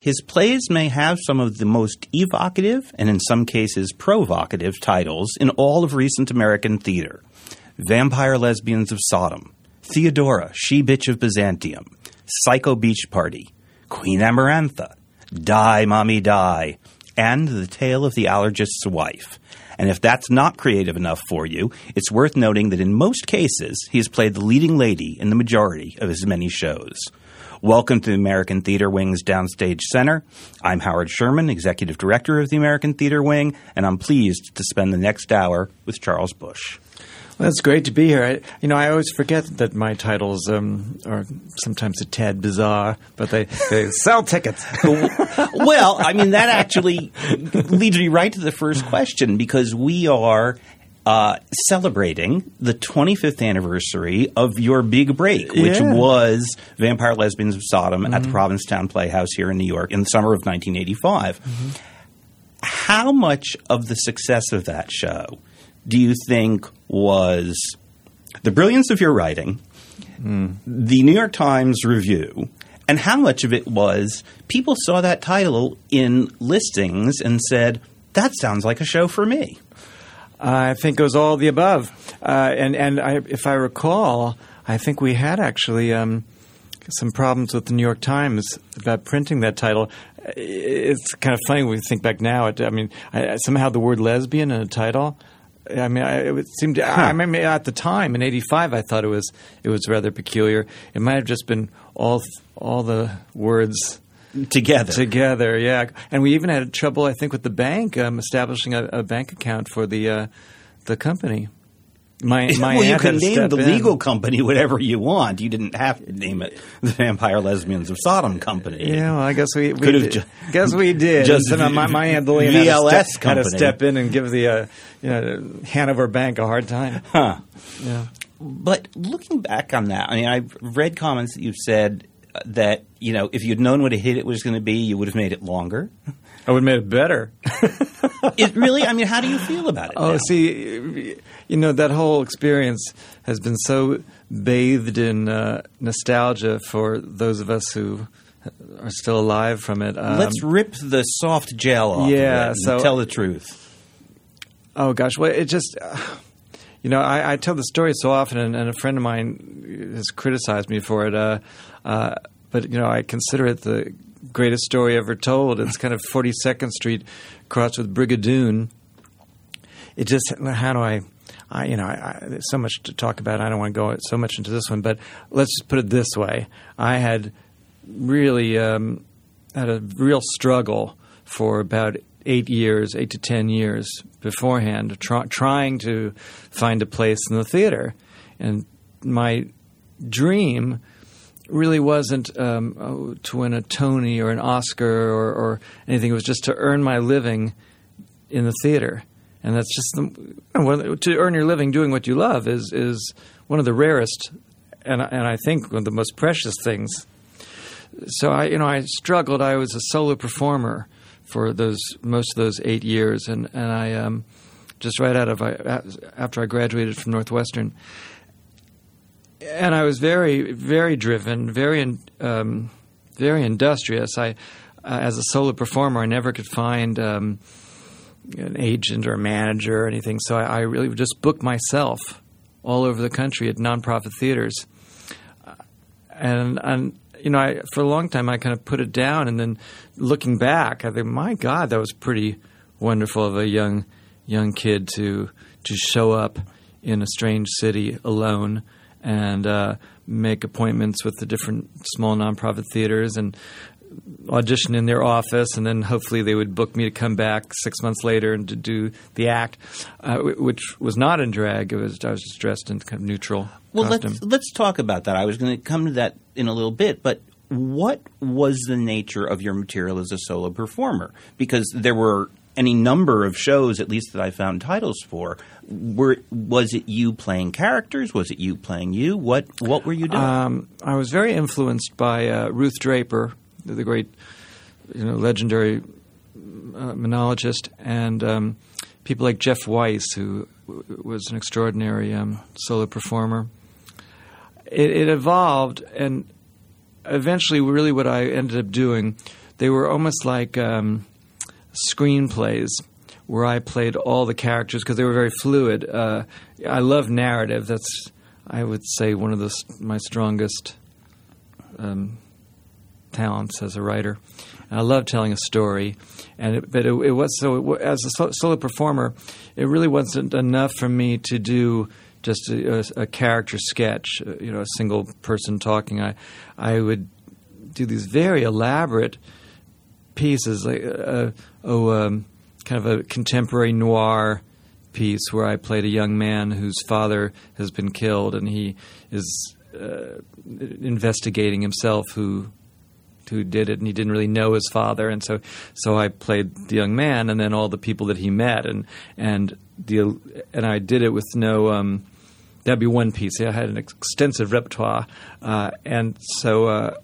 His plays may have some of the most evocative and in some cases provocative titles in all of recent American theater. Vampire Lesbians of Sodom, Theodora, She Bitch of Byzantium, Psycho Beach Party, Queen Amarantha, Die Mommy Die, and The Tale of the Allergist's Wife. And if that's not creative enough for you, it's worth noting that in most cases, he has played the leading lady in the majority of his many shows. Welcome to the American Theater Wing's Downstage Center. I'm Howard Sherman, Executive Director of the American Theater Wing, and I'm pleased to spend the next hour with Charles Busch. Well, it's great to be here. I, you know, I always forget that my titles um, are sometimes a tad bizarre, but they, they sell tickets. well, I mean, that actually leads me right to the first question because we are uh, celebrating the 25th anniversary of your big break, which Yeah. was Vampire Lesbians of Sodom at Mm-hmm. the Provincetown Playhouse here in New York in the summer of 1985. Mm-hmm. How much of the success of that show do you think was the brilliance of your writing, Mm. the New York Times review, and how much of it was people saw that title in listings and said, that sounds like a show for me? I think it was all the above. Uh, and and I, if I recall, I think we had actually um, some problems with the New York Times about printing that title. It's kind of funny when we think back now. It, I mean, I, somehow the word lesbian in a title. I mean, I, it seemed. I mean, at the time in '85, I thought it was it was rather peculiar. It might have just been all all the words Together. together. Yeah, and we even had trouble, I think, with the bank um, establishing a, a bank account for the uh, the company. My my well, you can name the in. legal company whatever you want. You didn't have to name it the Vampire Lesbians of Sodom Company. Yeah, well, I guess we, we Could have ju- guess we did. just so my, my aunt Lillian had to, VLS step, had to step in and give the uh, you know Hanover Bank a hard time. Huh. Yeah. But looking back on that, I mean, I've read comments that you've said that you know if you'd known what a hit it was going to be, you would have made it longer. I would have made it better. it really, I mean, how do you feel about it? Oh, now? see, you know that whole experience has been so bathed in uh, nostalgia for those of us who are still alive from it. Um, let's rip the soft gel off. yeah, of it and so- tell the truth. Oh gosh, well, it just, uh, you know, I, I tell the story so often, and, and a friend of mine has criticized me for it. Uh, uh, but you know, I consider it the greatest story ever told. It's kind of Forty Second Street crossed with Brigadoon. It just, how do I? I, you know, I, I, there's so much to talk about. I don't want to go so much into this one, but let's just put it this way: I had really um, had a real struggle for about eight years, eight to ten years beforehand, try, trying to find a place in the theater. And my dream really wasn't um, oh, to win a Tony or an Oscar or, or anything. It was just to earn my living in the theater. And that's just the, to earn your living doing what you love is is one of the rarest, and and I think one of the most precious things so I, you know, I struggled. I was a solo performer for those most of those eight years, and and I um, just right out of I, after I graduated from Northwestern, and I was very very driven, very um, very industrious. I, uh, as a solo performer, I never could find. Um, an agent or a manager or anything, so I, I really just book myself all over the country at nonprofit theaters and and you know, I, for a long time I kind of put it down, and then looking back, I think, my God, that was pretty wonderful of a young young kid to to show up in a strange city alone and uh, make appointments with the different small nonprofit theaters and audition in their office, and then hopefully they would book me to come back six months later and to do the act, uh, which was not in drag. It was I was just dressed in kind of neutral Well, costume. let's let's talk about that. I was going to come to that in a little bit, but what was the nature of your material as a solo performer? Because there were any number of shows, at least that I found titles for. Were was it you playing characters? Was it you playing you? What what were you doing? Um, I was very influenced by uh, Ruth Draper, the, great, you know, legendary uh, monologist, and um, people like Jeff Weiss, who w- was an extraordinary um, solo performer. It, it evolved, and eventually, really, what I ended up doing, they were almost like um, screenplays where I played all the characters because they were very fluid. Uh, I love narrative. That's I would say one of the, my strongest um, talents as a writer. And I love telling a story, and it, but it, it, was so it, as a solo performer, it really wasn't enough for me to do just a, a, a character sketch, uh, you know, a single person talking. I I would do these very elaborate pieces, like uh, oh, um, kind of a contemporary noir piece where I played a young man whose father has been killed, and he is uh, investigating himself who who did it, and he didn't really know his father, and so so I played the young man, and then all the people that he met, and and the and I did it with no. Um, that'd be one piece. I had an extensive repertoire, uh, and so uh,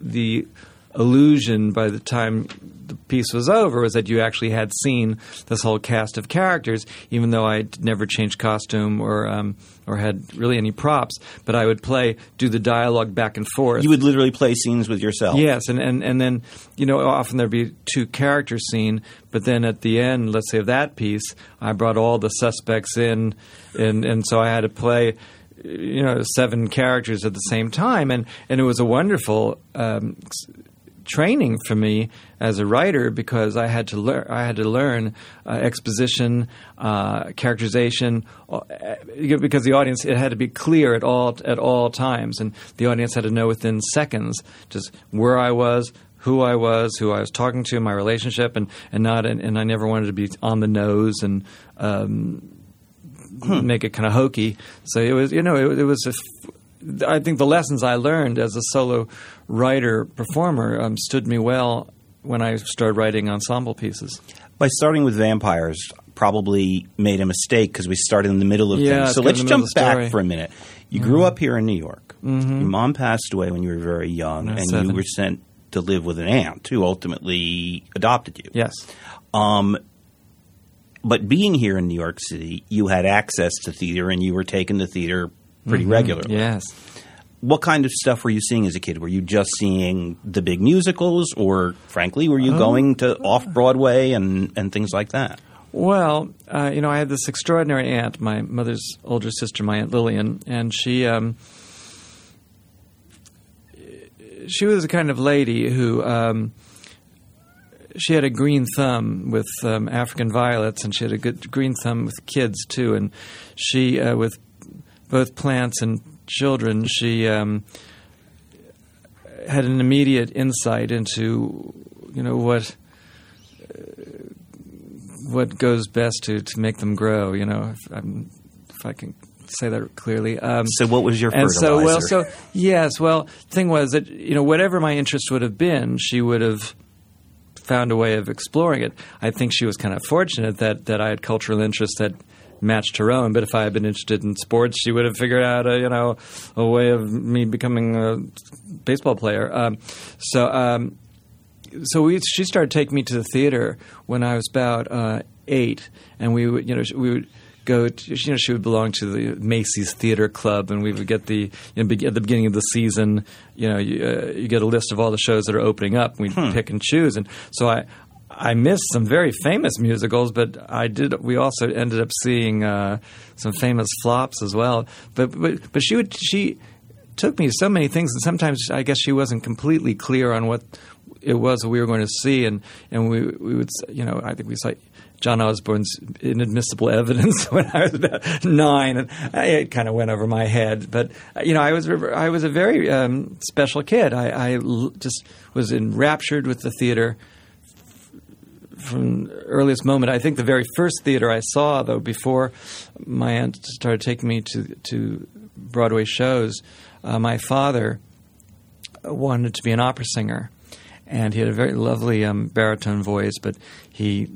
the illusion by the time the piece was over was that you actually had seen this whole cast of characters, even though I never changed costume or um, or had really any props. But I would play, do the dialogue back and forth. You would literally play scenes with yourself. Yes, and, and, and then you know often there'd be two character scene, but then at the end, let's say of that piece, I brought all the suspects in, and and so I had to play you know seven characters at the same time, and and it was a wonderful um, training for me as a writer because I had to learn. I had to learn uh, exposition, uh, characterization, uh, because the audience it had to be clear at all at all times, and the audience had to know within seconds just where I was, who I was, who I was talking to, my relationship, and and not and, and I never wanted to be on the nose and. Um, hmm. Make it kind of hokey, so it was. You know, it, it was a I think the lessons I learned as a solo writer performer um, stood me well when I started writing ensemble pieces. By starting with vampires, probably made a mistake because we started in the middle of yeah, things. So let's jump back for a minute. You mm-hmm. grew up here in New York. Mm-hmm. Your mom passed away when you were very young, and seven. you were sent to live with an aunt who ultimately adopted you. Yes. Um, but being here in New York City, you had access to theater, and you were taken to theater pretty mm-hmm. regularly. Yes. What kind of stuff were you seeing as a kid? Were you just seeing the big musicals, or frankly, were you oh. going to off Broadway and, and things like that? Well, uh, you know, I had this extraordinary aunt, my mother's older sister, my aunt Lillian, and she um, she was a kind of lady who um, she had a green thumb with um, African violets, and she had a good green thumb with kids too, and she uh, with both plants and children, she um, had an immediate insight into you know what uh, what goes best to, to make them grow. You know, if, if I can say that clearly. Um, so, what was your and fertilizer? so well, so yes, well, thing was that you know whatever my interest would have been, she would have found a way of exploring it. I think she was kind of fortunate that that I had cultural interests that matched her own. But if I had been interested in sports, she would have figured out a you know a way of me becoming a baseball player. Um, so um, so we she started taking me to the theater when I was about uh, eight, and we would you know we would go to, you know she would belong to the Macy's Theater Club and we would get the you know, at the beginning of the season you know you, uh, you, get a list of all the shows that are opening up and we'd hmm. pick and choose and so I I missed some very famous musicals, but I did. We also ended up seeing uh, some famous flops as well. But but but she would she took me to so many things, and sometimes I guess she wasn't completely clear on what it was that we were going to see, and and we we would you know I think we saw. John Osborne's inadmissible evidence when I was about nine, and it kind of went over my head. But you know, I was I was a very um, special kid. I, I just was enraptured with the theater from earliest moment. I think the very first theater I saw, though, before my aunt started taking me to to Broadway shows, uh, my father wanted to be an opera singer, and he had a very lovely um, baritone voice, but he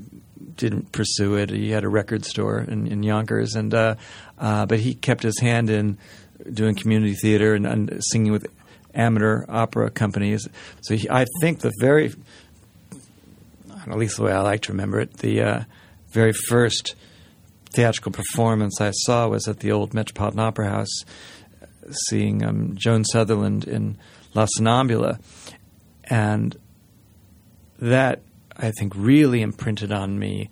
didn't pursue it. He had a record store in, in Yonkers, and uh, uh, but he kept his hand in doing community theater and, and singing with amateur opera companies. So he, I think the very at least the way I like to remember it, the uh, very first theatrical performance I saw was at the old Metropolitan Opera House, seeing um, Joan Sutherland in La Sonnambula, and that I think really imprinted on me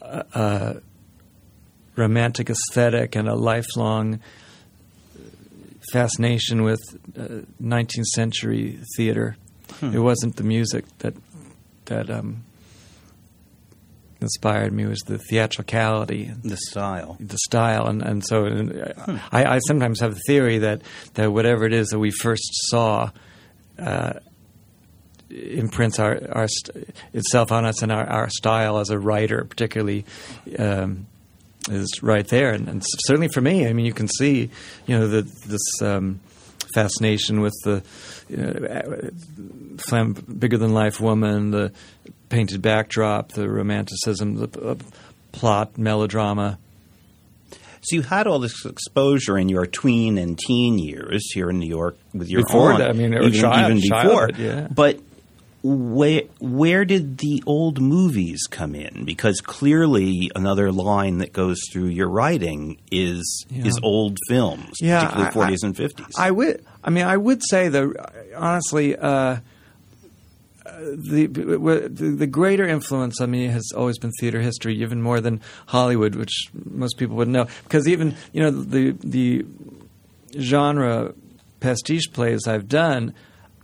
a, a romantic aesthetic and a lifelong fascination with uh, 19th century theater. Hmm. It wasn't the music that that um, inspired me; was the theatricality, The style. the style, and and so uh, I, I sometimes have a theory that that whatever it is that we first saw. Uh, imprints our, our st- itself on us and our, our style as a writer, particularly, um, is right there. And, and certainly for me, I mean, you can see, you know, the, this um, fascination with the you know, flam- bigger than life woman, the painted backdrop, the romanticism, the uh, plot, melodrama. So you had all this exposure in your tween and teen years here in New York with your Before that, I mean, even, child- even before. childhood, yeah. But where where did the old movies come in? Because clearly, another line that goes through your writing is Yeah. is old films, Yeah, particularly forties and fifties. I would. I mean, I would say though, honestly, uh, uh, the, the the greater influence on me has always been theater history, even more than Hollywood, which most people wouldn't know. Because even you know the the genre pastiche plays I've done.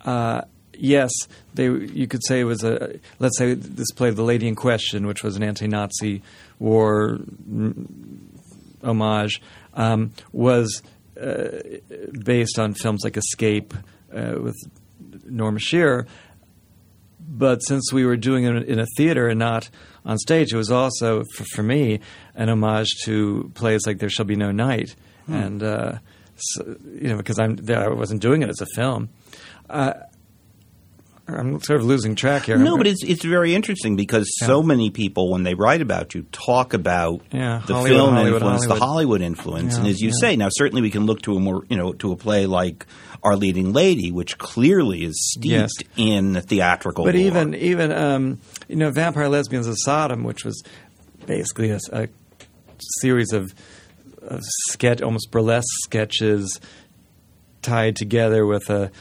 Uh, Yes, they. You could say it was a. Let's say this play, "The Lady in Question," which was an anti-Nazi war mm, homage, um, was uh, based on films like Escape uh, with Norma Shearer. But since we were doing it in a theater and not on stage, it was also for, for me an homage to plays like There Shall Be No Night, and uh, so, you know because I'm I wasn't doing it as a film. Uh, I'm sort of losing track here. No, but it's it's very interesting because so many people, when they write about you, talk about Yeah, the Hollywood, film Hollywood, influence, Hollywood. the Hollywood influence, and as you yeah. say, now certainly we can look to a more you know to a play like Our Leading Lady, which clearly is steeped Yes. in theatrical. But even even um, you know, Vampire Lesbians of Sodom, which was basically a, a series of, of sketch, almost burlesque sketches tied together with a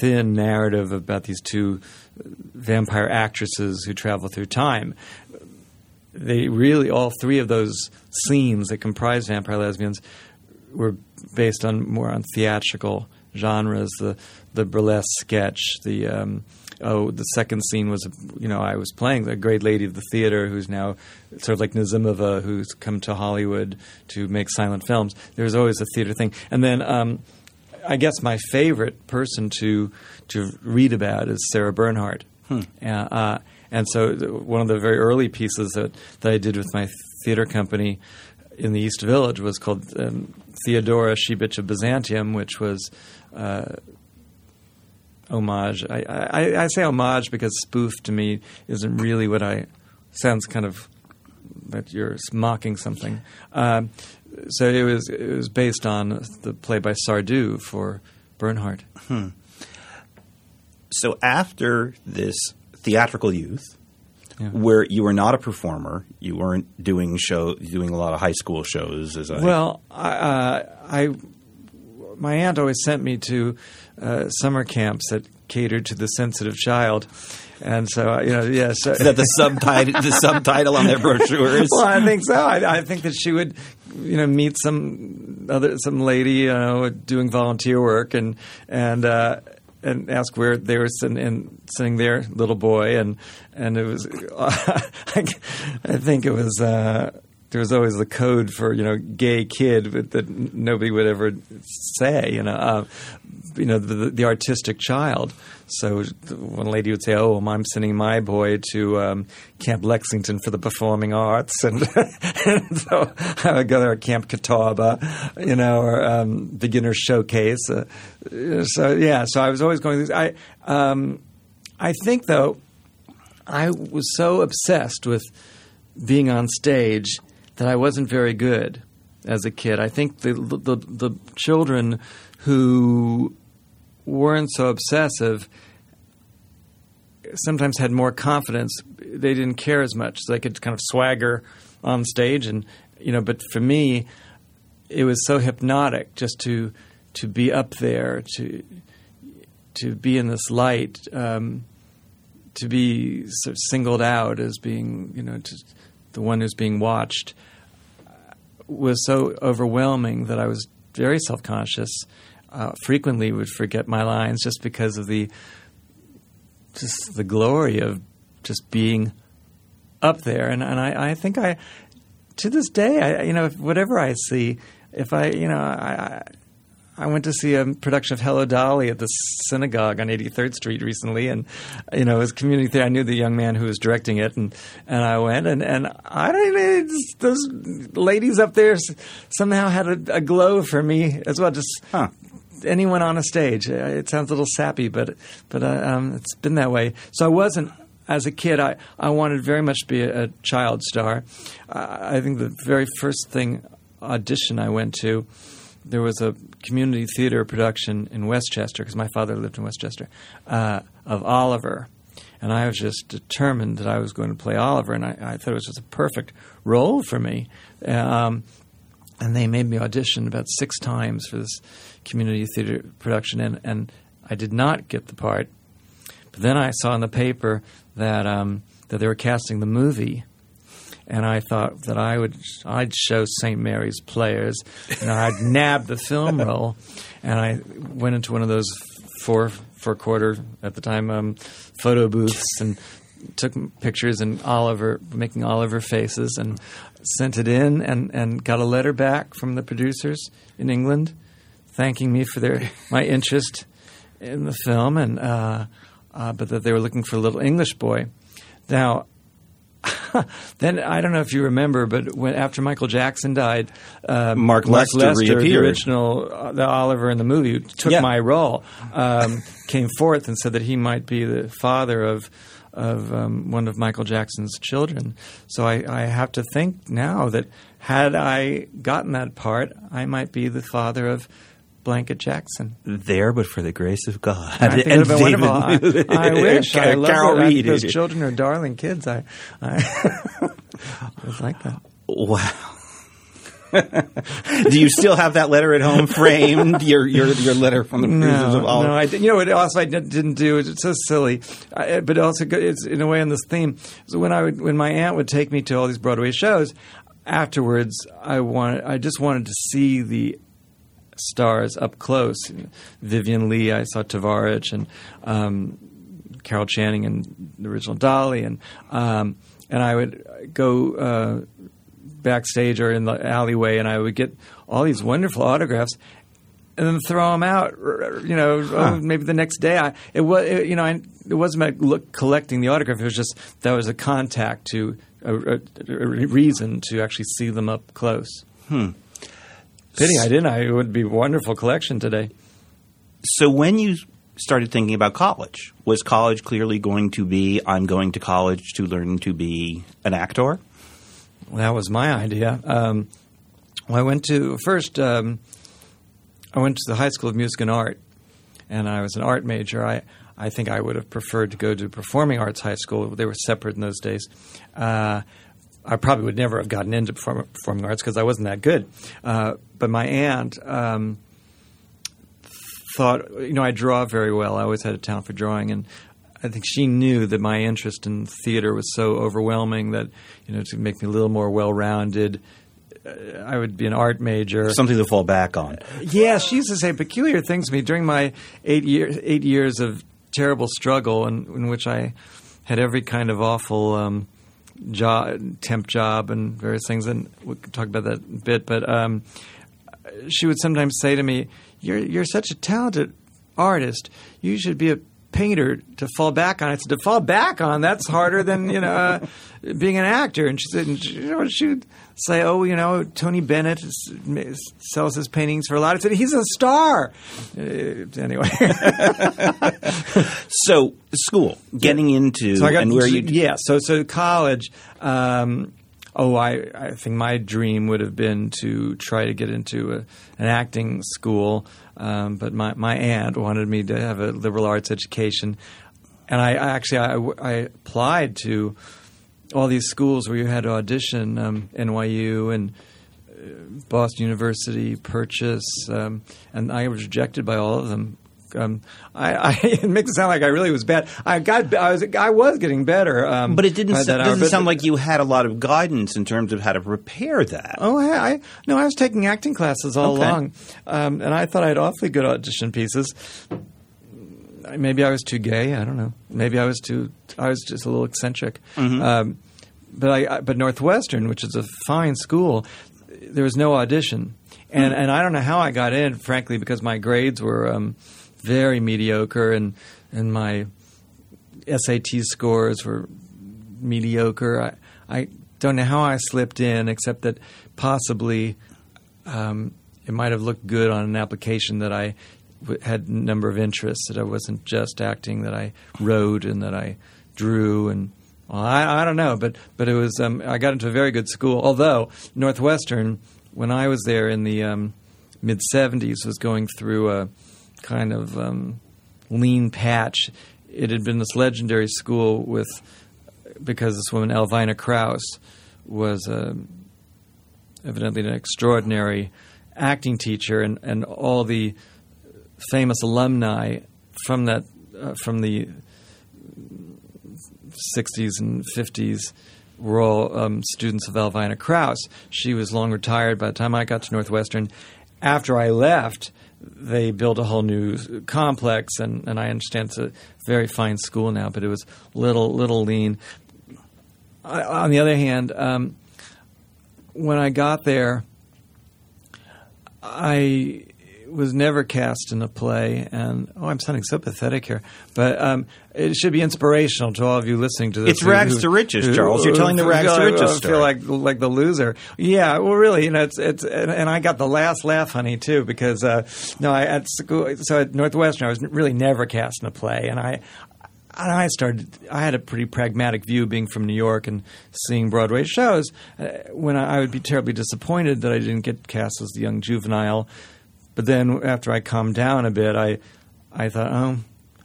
thin narrative about these two vampire actresses who travel through time. They really all three of those scenes that comprise Vampire Lesbians were based on more on theatrical genres. The the burlesque sketch, the um, oh, the second scene was you know I was playing the great lady of the theater who's now sort of like Nazimova who's come to Hollywood to make silent films. There's always a theater thing, and then. Um, I guess my favorite person to to read about is Sarah Bernhardt. Uh, uh, and so th- one of the very early pieces that, that I did with my theater company in the East Village was called um, Theodora, She Bitch of Byzantium, which was uh, homage. I, I, I say homage because spoof to me isn't really what I sounds kind of that you're mocking something. Um, so it was it was based on the play by Sardou for Bernhardt. so after this theatrical youth, Yeah. where you were not a performer, you weren't doing show, doing a lot of high school shows, as I Well, I, uh, I my aunt always sent me to uh, summer camps that catered to the sensitive child, and so uh, you know, yes. Is that the subtitle the subtitle on their brochures? well, I think so. I, I think that she would, you know, meet some other some lady, you know, doing volunteer work, and and uh, and ask where they were sitting, sitting there, little boy, and and it was, I, I think it was. Uh, there was always the code for you know gay kid but that nobody would ever say you know uh, you know the, the artistic child so one lady would say oh I'm sending my boy to um, Camp Lexington for the performing arts. And, and so I would go there to Camp Catawba you know or um, beginner showcase. Uh, so yeah so I was always going I um, I think though I was so obsessed with being on stage that I wasn't very good as a kid. I think the the, the children who weren't so obsessive sometimes had more confidence. They didn't care as much. So they could kind of swagger on stage, and you know. But for me, it was so hypnotic just to to be up there to to be in this light. Um, to be sort of singled out as being, you know, the one who's being watched was so overwhelming that I was very self conscious. Uh, frequently would forget my lines just because of the just the glory of just being up there. And and I, I think I to this day, I you know whatever I see, if I you know I, I went to see a production of Hello Dolly at the synagogue on 83rd Street recently, and you know, it was community theater. I knew the young man who was directing it, and, and I went, and, and I don't those ladies up there somehow had a, a glow for me as well. Just huh. Anyone on a stage. Uh, it sounds a little sappy, but but uh, um, it's been that way. So I wasn't as a kid, I, I wanted very much to be a, a child star. Uh, I think the very first thing audition I went to there was a community theater production in Westchester because my father lived in Westchester uh, of Oliver, and I was just determined that I was going to play Oliver, and I, I thought it was just a perfect role for me. Um, and they made me audition about six times for this community theater production, and, and I did not get the part. But then I saw in the paper that um, that they were casting the movie and I thought that I would I'd show St. Mary's players, and I'd nab the film role, and I went into one of those four four quarter at the time um, photo booths and took pictures and Oliver making Oliver faces and sent it in and, and got a letter back from the producers in England thanking me for their my interest in the film and uh, uh, but that they were looking for a little English boy. Now then I don't know if you remember, but when after Michael Jackson died, um, Mark, Mark Lester, Lester the original, uh, the Oliver in the movie, took yeah. my role, um, came forth and said that he might be the father of of um, one of Michael Jackson's children. So I, I, have to think now that had I gotten that part, I might be the father of Blanket Jackson. There, but for the grace of God. I think and wonderful. I, I wish. I love Carol that. Reed. Those children are darling kids. I, I, I like that. Wow. Do you still have that letter at home framed? Your your your letter from the no, of Oliver? No, I You know what? Also, I didn't do. It's so silly, I, but also it's in a way on this theme. So when I would when my aunt would take me to all these Broadway shows, afterwards I wanted I just wanted to see the stars up close. Vivien Leigh, I saw Tovarich and um, Carol Channing and the original Dolly, and um, and I would go uh, backstage or in the alleyway, and I would get all these wonderful autographs. And then throw them out, you know. Huh. Oh, maybe the next day. I it was, it, you know, I, it wasn't about look, collecting the autograph. It was just that was a contact to a, a, a reason to actually see them up close. Hmm. Pity I didn't. I, it would be a wonderful collection today. So when you started thinking about college, was college clearly going to be I'm going to college to learn to be an actor? Well, that was my idea. Um, well, I went to first. Um, I went to the High School of Music and Art, and I was an art major. I I think I would have preferred to go to Performing Arts High School. They were separate in those days. Uh, I probably would never have gotten into perform- performing arts because I wasn't that good. Uh, but my aunt um, thought, you know, I draw very well. I always had a talent for drawing, and I think she knew that my interest in theater was so overwhelming that, you know, to make me a little more well-rounded. Uh, I would be an art major, something to fall back on. Yeah, she used to say peculiar things to me during my eight years eight years of terrible struggle, in, in which I had every kind of awful um, job, temp job, and various things, and we can talk about that a bit. But um, she would sometimes say to me, "You're you're such a talented artist. You should be a painter to fall back on. It's to fall back on that's harder than you know uh, being an actor. And she said, and she, you know, she would say, "Oh, you know, Tony Bennett sells his paintings for a lot." I said, "He's a star." Uh, anyway, so school, getting into, so I got, and where you, yeah, so so college. Um, oh, I, I think my dream would have been to try to get into a, an acting school, um, but my, my aunt wanted me to have a liberal arts education. And I, I actually I, I, applied to all these schools where you had to audition, um, NYU and uh, Boston University, Purchase, um, and I was rejected by all of them Um, I, I, it makes it sound like I really was bad. I got, I was, I was getting better. Um, But it didn't, by s- that hour. doesn't But- sound like you had a lot of guidance in terms of how to prepare that. Oh, I, I no, I was taking acting classes all Okay. along, um, and I thought I had awfully good audition pieces. Maybe I was too gay. I don't know. Maybe I was too. I was just a little eccentric. Um, but I, I, but Northwestern, which is a fine school, there was no audition, and and I don't know how I got in. Frankly, because my grades were um, very mediocre, and and my SAT scores were mediocre. I, I don't know how I slipped in, except that possibly um, it might have looked good on an application that I w- had a number of interests, that I wasn't just acting, that I wrote and that I drew and. Well, I, I don't know, but but it was. Um, I got into a very good school. Although Northwestern, when I was there in the um, mid '70s, was going through a kind of um, lean patch. It had been this legendary school with because this woman Alvina Krause was um evidently an extraordinary acting teacher, and, and all the famous alumni from that uh, from the 60s and 50s were all um, students of Alvina Krause. She was long retired by the time I got to Northwestern. After I left, they built a whole new complex, and, and I understand it's a very fine school now, but it was little little lean. I, on the other hand, um, when I got there, I was never cast in a play, and oh, I'm sounding so pathetic here, but um, it should be inspirational to all of you listening to this. It's rags to riches, Charles. You're telling the rags to riches I story. feel like like the loser. Yeah, well, really, you know, it's it's and, and I got the last laugh, honey, too, because uh, no, I at school, so at Northwestern, I was really never cast in a play, and I. And I started. I had a pretty pragmatic view, being from New York and seeing Broadway shows. Uh, when I, I would be terribly disappointed that I didn't get cast as the young juvenile, but then after I calmed down a bit, I, I thought, oh,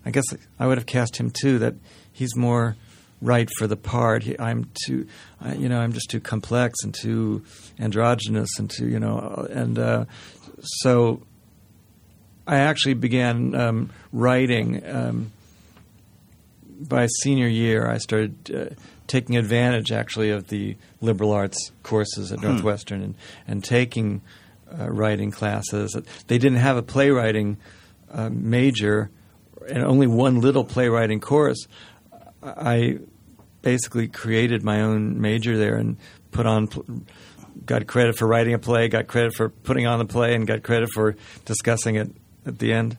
I guess I would have cast him too. That he's more right for the part. He, I'm too, I, you know, I'm just too complex and too androgynous and too, you know, and uh, so I actually began um, writing. Um, by senior year, I started uh, taking advantage actually of the liberal arts courses at Northwestern and, and taking uh, writing classes. They didn't have a playwriting uh, major and only one little playwriting course. I basically created my own major there and put on. Got credit for writing a play, got credit for putting on the play, and got credit for discussing it at the end.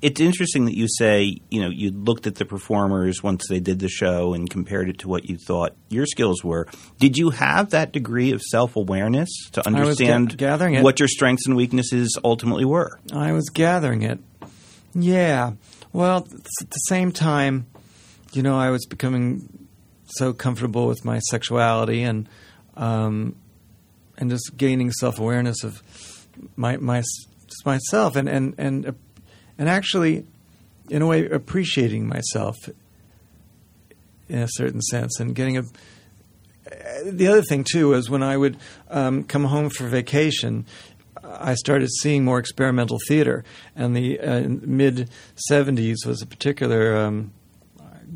It's interesting that you say, you know, you looked at the performers once they did the show and compared it to what you thought your skills were. Did you have that degree of self awareness to was ga- understand gathering it. what your strengths and weaknesses ultimately were? I was gathering it. Yeah. Well, at the same time, you know, I was becoming so comfortable with my sexuality and um, and just gaining self awareness of my my just myself and and and and actually, in a way, appreciating myself in a certain sense and getting a the other thing too is when I would um, come home for vacation, I started seeing more experimental theater, and the uh, mid '70s was a particular um,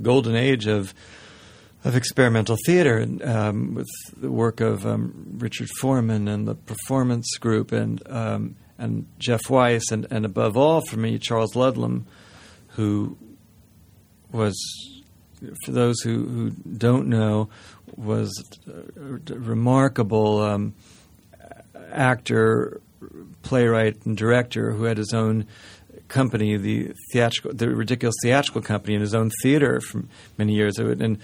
golden age of of experimental theater, um, with the work of um, Richard Foreman and the Performance Group, and um, and Jeff Weiss, and, and above all for me, Charles Ludlam, who was for those who, who don't know, was a remarkable um, actor, playwright, and director who had his own company, the theatrical, the ridiculous theatrical company, in his own theater for many years. And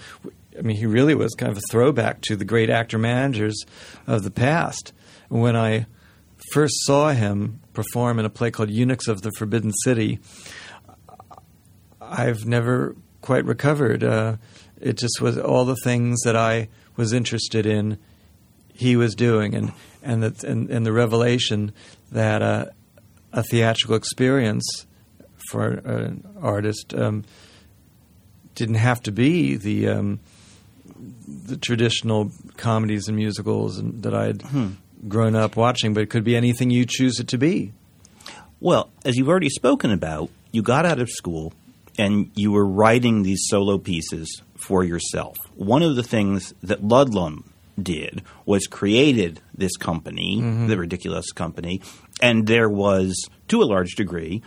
I mean, he really was kind of a throwback to the great actor managers of the past. When I first saw him perform in a play called Eunuchs of the Forbidden City, I've never quite recovered. Uh, it just was all the things that I was interested in. He was doing, and and the and, and the revelation that uh, a theatrical experience for an artist um, didn't have to be the um, the traditional comedies and musicals and, that I had grown up watching, but it could be anything you choose it to be. Well, as you've already spoken about, you got out of school and you were writing these solo pieces for yourself. One of the things that Ludlam did was created this company, Mm-hmm. the ridiculous company, and there was, to a large degree,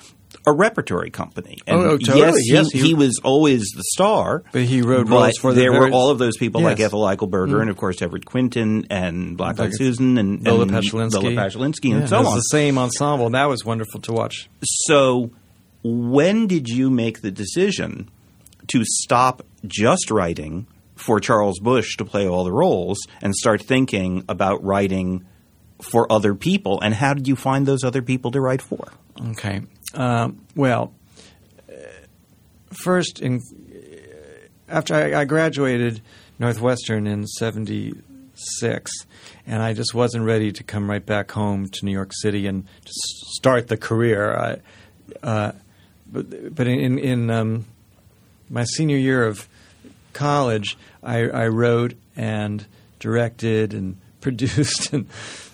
a repertory company. And Oh, oh, totally. Yes, he, Yes, he, he- was always the star. But he wrote roles for the there were all of those people like Yes. Mm. Ethel Eichelberger and, of course, Everett Quinton and Black Eyed Like Susan and, Lola Pashalinski. Lola Pashalinski Yeah, and so it was on. the same ensemble. and That was wonderful to watch. So, when did you make the decision to stop just writing for Charles Busch to play all the roles and start thinking about writing for other people? And how did you find those other people to write for? Okay. Um, well, uh, first, in after I, I graduated Northwestern in '76, and I just wasn't ready to come right back home to New York City and start the career. I, uh, but but in in um, my senior year of college, I, I wrote and directed and produced and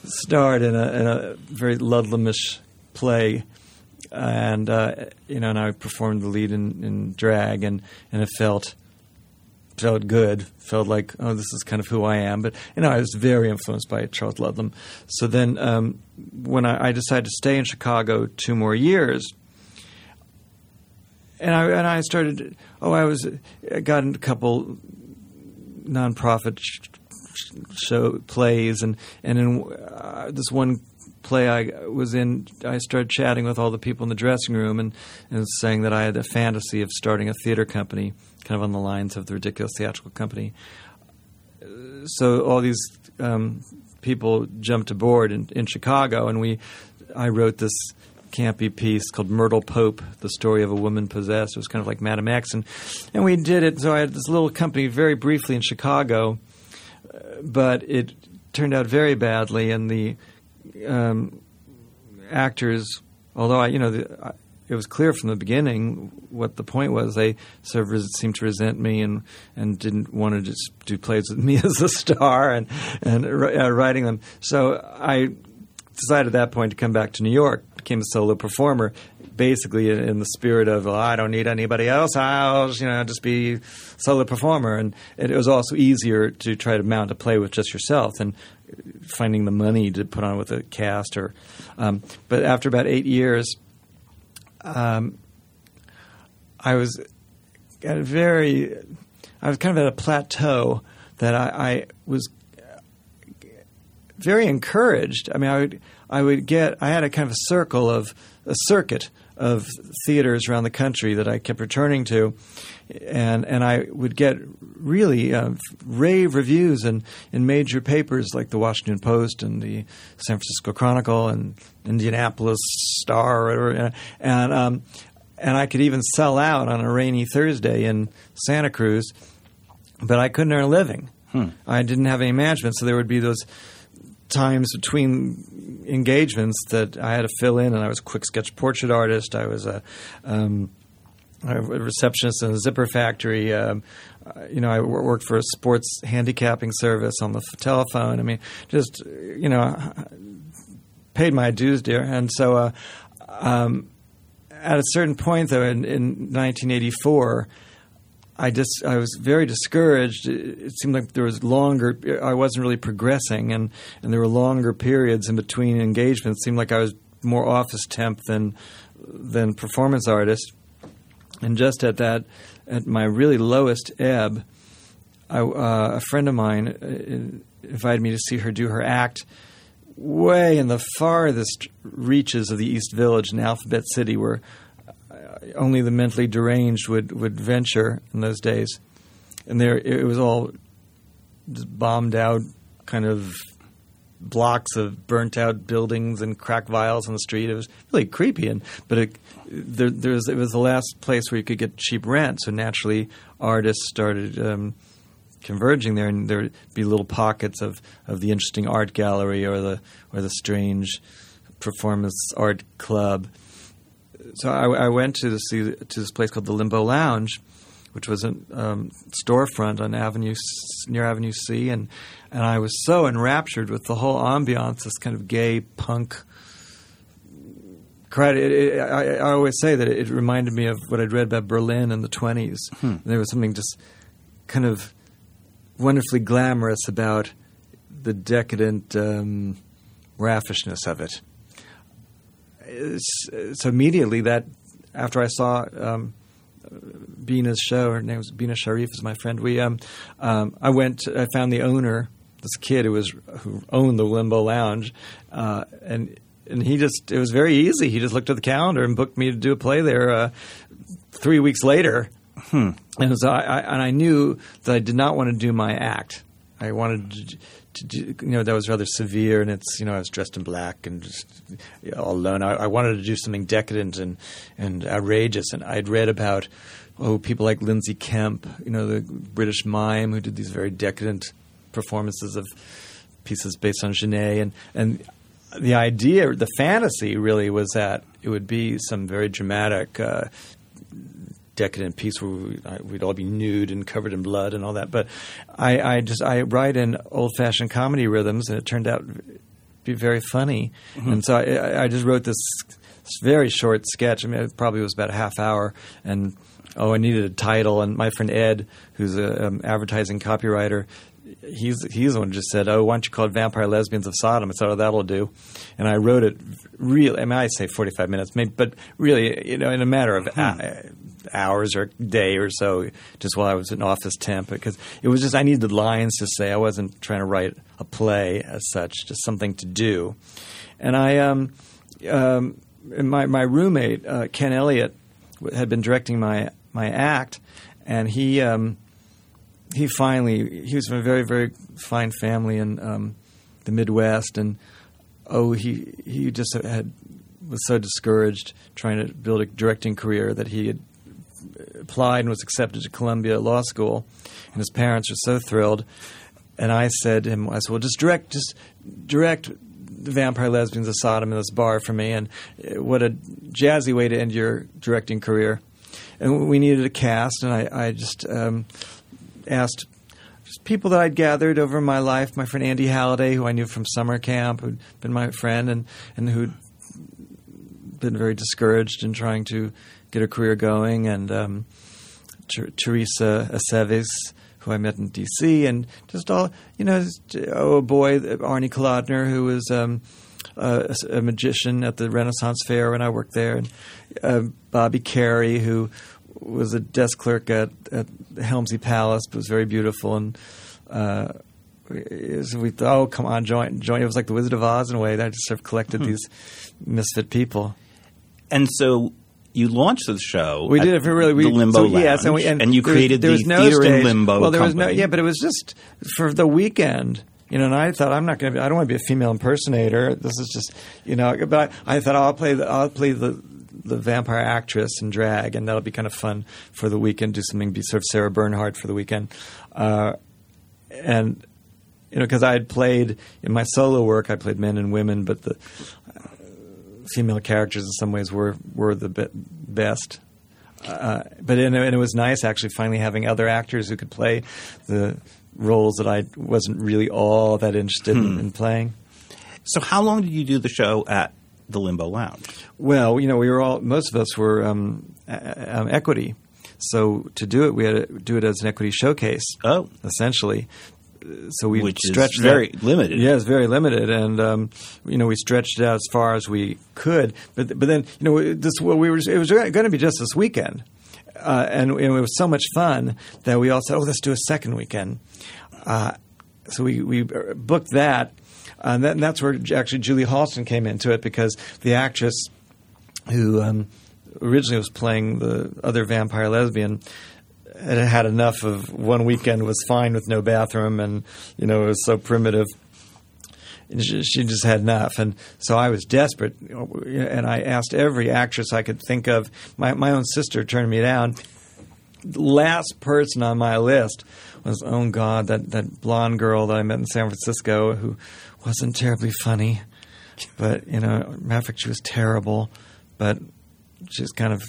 starred in a, in a very Ludlamish play, and uh, you know, and I performed the lead in, in drag, and and it felt felt good, felt like oh, this is kind of who I am. But you know, I was very influenced by Charles Ludlam. So then, um, when I, I decided to stay in Chicago two more years and I and I started. Oh, I was I got a couple nonprofit show plays, and and in uh, this one play I was in, I started chatting with all the people in the dressing room, and and saying that I had a fantasy of starting a theater company, kind of on the lines of the ridiculous theatrical company. So all these um, people jumped aboard in, in Chicago, and we, I wrote this campy piece called Myrtle Pope, the story of a woman possessed. It was kind of like Madame X, and and we did it. So I had this little company very briefly in Chicago, but it turned out very badly, and the um, actors, although I, you know, the, I, it was clear from the beginning what the point was. They sort of res- seemed to resent me and, and didn't want to just do plays with me as a star and and uh, writing them. So I decided at that point to come back to New York, became a solo performer, basically in, the spirit of well, I don't need anybody else. I'll you know just be solo performer, and it was also easier to try to mount a play with just yourself than finding the money to put on with a cast. Or, um, but after about eight years, um, I was at a very, I was kind of at a plateau that I, I was very encouraged. I mean, I would I would get I had a kind of a circle of a circuit of theaters around the country that I kept returning to, and and I would get really uh, rave reviews in, in major papers like the Washington Post and the San Francisco Chronicle and Indianapolis Star, or whatever, and um, and I could even sell out on a rainy Thursday in Santa Cruz, but I couldn't earn a living. I didn't have any management, so there would be those times between engagements that I had to fill in, and I was a quick sketch portrait artist. I was a, um, a receptionist in a zipper factory. Um, you know, I worked for a sports handicapping service on the telephone. I mean, just you know, paid my dues, dear. And so, uh, um, at a certain point, though, in, in 1984. I just I was very discouraged. It, seemed like there was longer. I wasn't really progressing, and, and there were longer periods in between engagements. It seemed like I was more office temp than than performance artist. And just at that, at my really lowest ebb, I, uh, a friend of mine uh, invited me to see her do her act way in the farthest reaches of the East Village in Alphabet City, where only the mentally deranged would, would venture in those days. And there, it was all bombed out, kind of blocks of burnt out buildings and crack vials on the street. It was really creepy, and but it, there, there was, it was the last place where you could get cheap rent. So naturally, artists started um, converging there, and there'd be little pockets of, of the interesting art gallery or the or the strange performance art club so I, I went to see to this place called the Limbo Lounge, which was a um, storefront on Avenue near Avenue C, and and I was so enraptured with the whole ambiance, this kind of gay punk cried. It, it, I, I always say that it reminded me of what I'd read about Berlin in the 20s. Hmm. There was something just kind of wonderfully glamorous about the decadent um, raffishness of it. So immediately that after I saw um, Bina's show, her name was Bina Sharif, is my friend. We, um, um, I went, I found the owner, this kid who was who owned the Limbo Lounge, uh, and and he just it was very easy. He just looked at the calendar and booked me to do a play there. Uh, three weeks later, and so I, I and I knew that I did not want to do my act. I wanted to you know, that was rather severe, and it's, you know, I was dressed in black and just all alone. I, I wanted to do something decadent and and outrageous, and I'd read about oh people like Lindsay Kemp, you know, the British mime who did these very decadent performances of pieces based on Genet, and and the idea, the fantasy, really was that it would be some very dramatic. Uh, decadent piece where we, we'd all be nude and covered in blood and all that. But I, I just I write in old fashioned comedy rhythms, and it turned out to be very funny. And so I, I just wrote this very short sketch. I mean, it probably was about a half hour, and oh, I needed a title. And my friend Ed, who's an um, advertising copywriter. He's he's the one who just said, "Oh, why don't you call it Vampire Lesbians of Sodom?" I said, "Oh, that'll do," and I wrote it really. I mean, I say forty-five minutes, maybe, but really, you know, in a matter of uh, hours or day or so, just while I was an office temp, because it was just I needed the lines to say. I wasn't trying to write a play as such, just something to do. And I, um, um, my my roommate uh, Ken Elliott had been directing my my act, and he um, he finally he was from a very very fine family in um, the Midwest, and oh he he just had was so discouraged trying to build a directing career that he had applied and was accepted to Columbia Law School, and his parents were so thrilled. And I said to him, I said, well, just direct, just direct the Vampire Lesbians of Sodom in this bar for me, and uh, what a jazzy way to end your directing career. And we needed a cast, and I, I just um, asked just people that I'd gathered over my life. My friend Andy Halliday, who I knew from summer camp, who'd been my friend, and and who'd been very discouraged in trying to get a career going, and um, Ter- Teresa Aceves, who I met in D.C., and just all you know, oh, a boy, Arnie Kolodner, who was. Um, a, a magician at the Renaissance Fair when I worked there, and uh, Bobby Carey, who was a desk clerk at, at Helmsley Palace, but was very beautiful. And uh, so we thought, oh, come on, join, join. It was like the Wizard of Oz in a way. That I just sort of collected Hmm. these misfit people. And so you launched the show. We did it for really we, the Limbo so, Lounge, yes, and, we, and, you there was- created there the was no Theater in stage. Limbo. Well, there was no yeah, but it was just for the weekend. You know, and I thought I'm not going to. be I don't want to be a female impersonator. This is just you know. But I, I thought I'll play the I'll play the the vampire actress and drag, and that'll be kind of fun for the weekend. Do something be sort of Sarah Bernhardt for the weekend, uh, and you know because I had played in my solo work, I played men and women, but the female characters in some ways were were the be- best. Uh, but and, and it was nice actually finally having other actors who could play the roles that I wasn't really all that interested in, in playing. So how long did you do the show at the Limbo Lounge? Well, you know, we were all most of us were um, um, equity, so to do it, we had to do it as an equity showcase. Oh. essentially. So we Which stretched very limited. Yeah, it's very limited, and um, you know we stretched it out as far as we could. But but then you know this well, we were it was going to be just this weekend, uh, and, and it was so much fun that we all said, oh, let's do a second weekend. Uh, so we we booked that, and, that, and that's where actually Julie Halston came into it because the actress who um, originally was playing the other vampire lesbian had enough of one weekend was fine with no bathroom and you know it was so primitive. And she, she just had enough. And so I was desperate and I asked every actress I could think of. My, my own sister turned me down. The last person on my list was oh god that, that blonde girl that I met in San Francisco who wasn't terribly funny but you know of fact she was terrible but she's kind of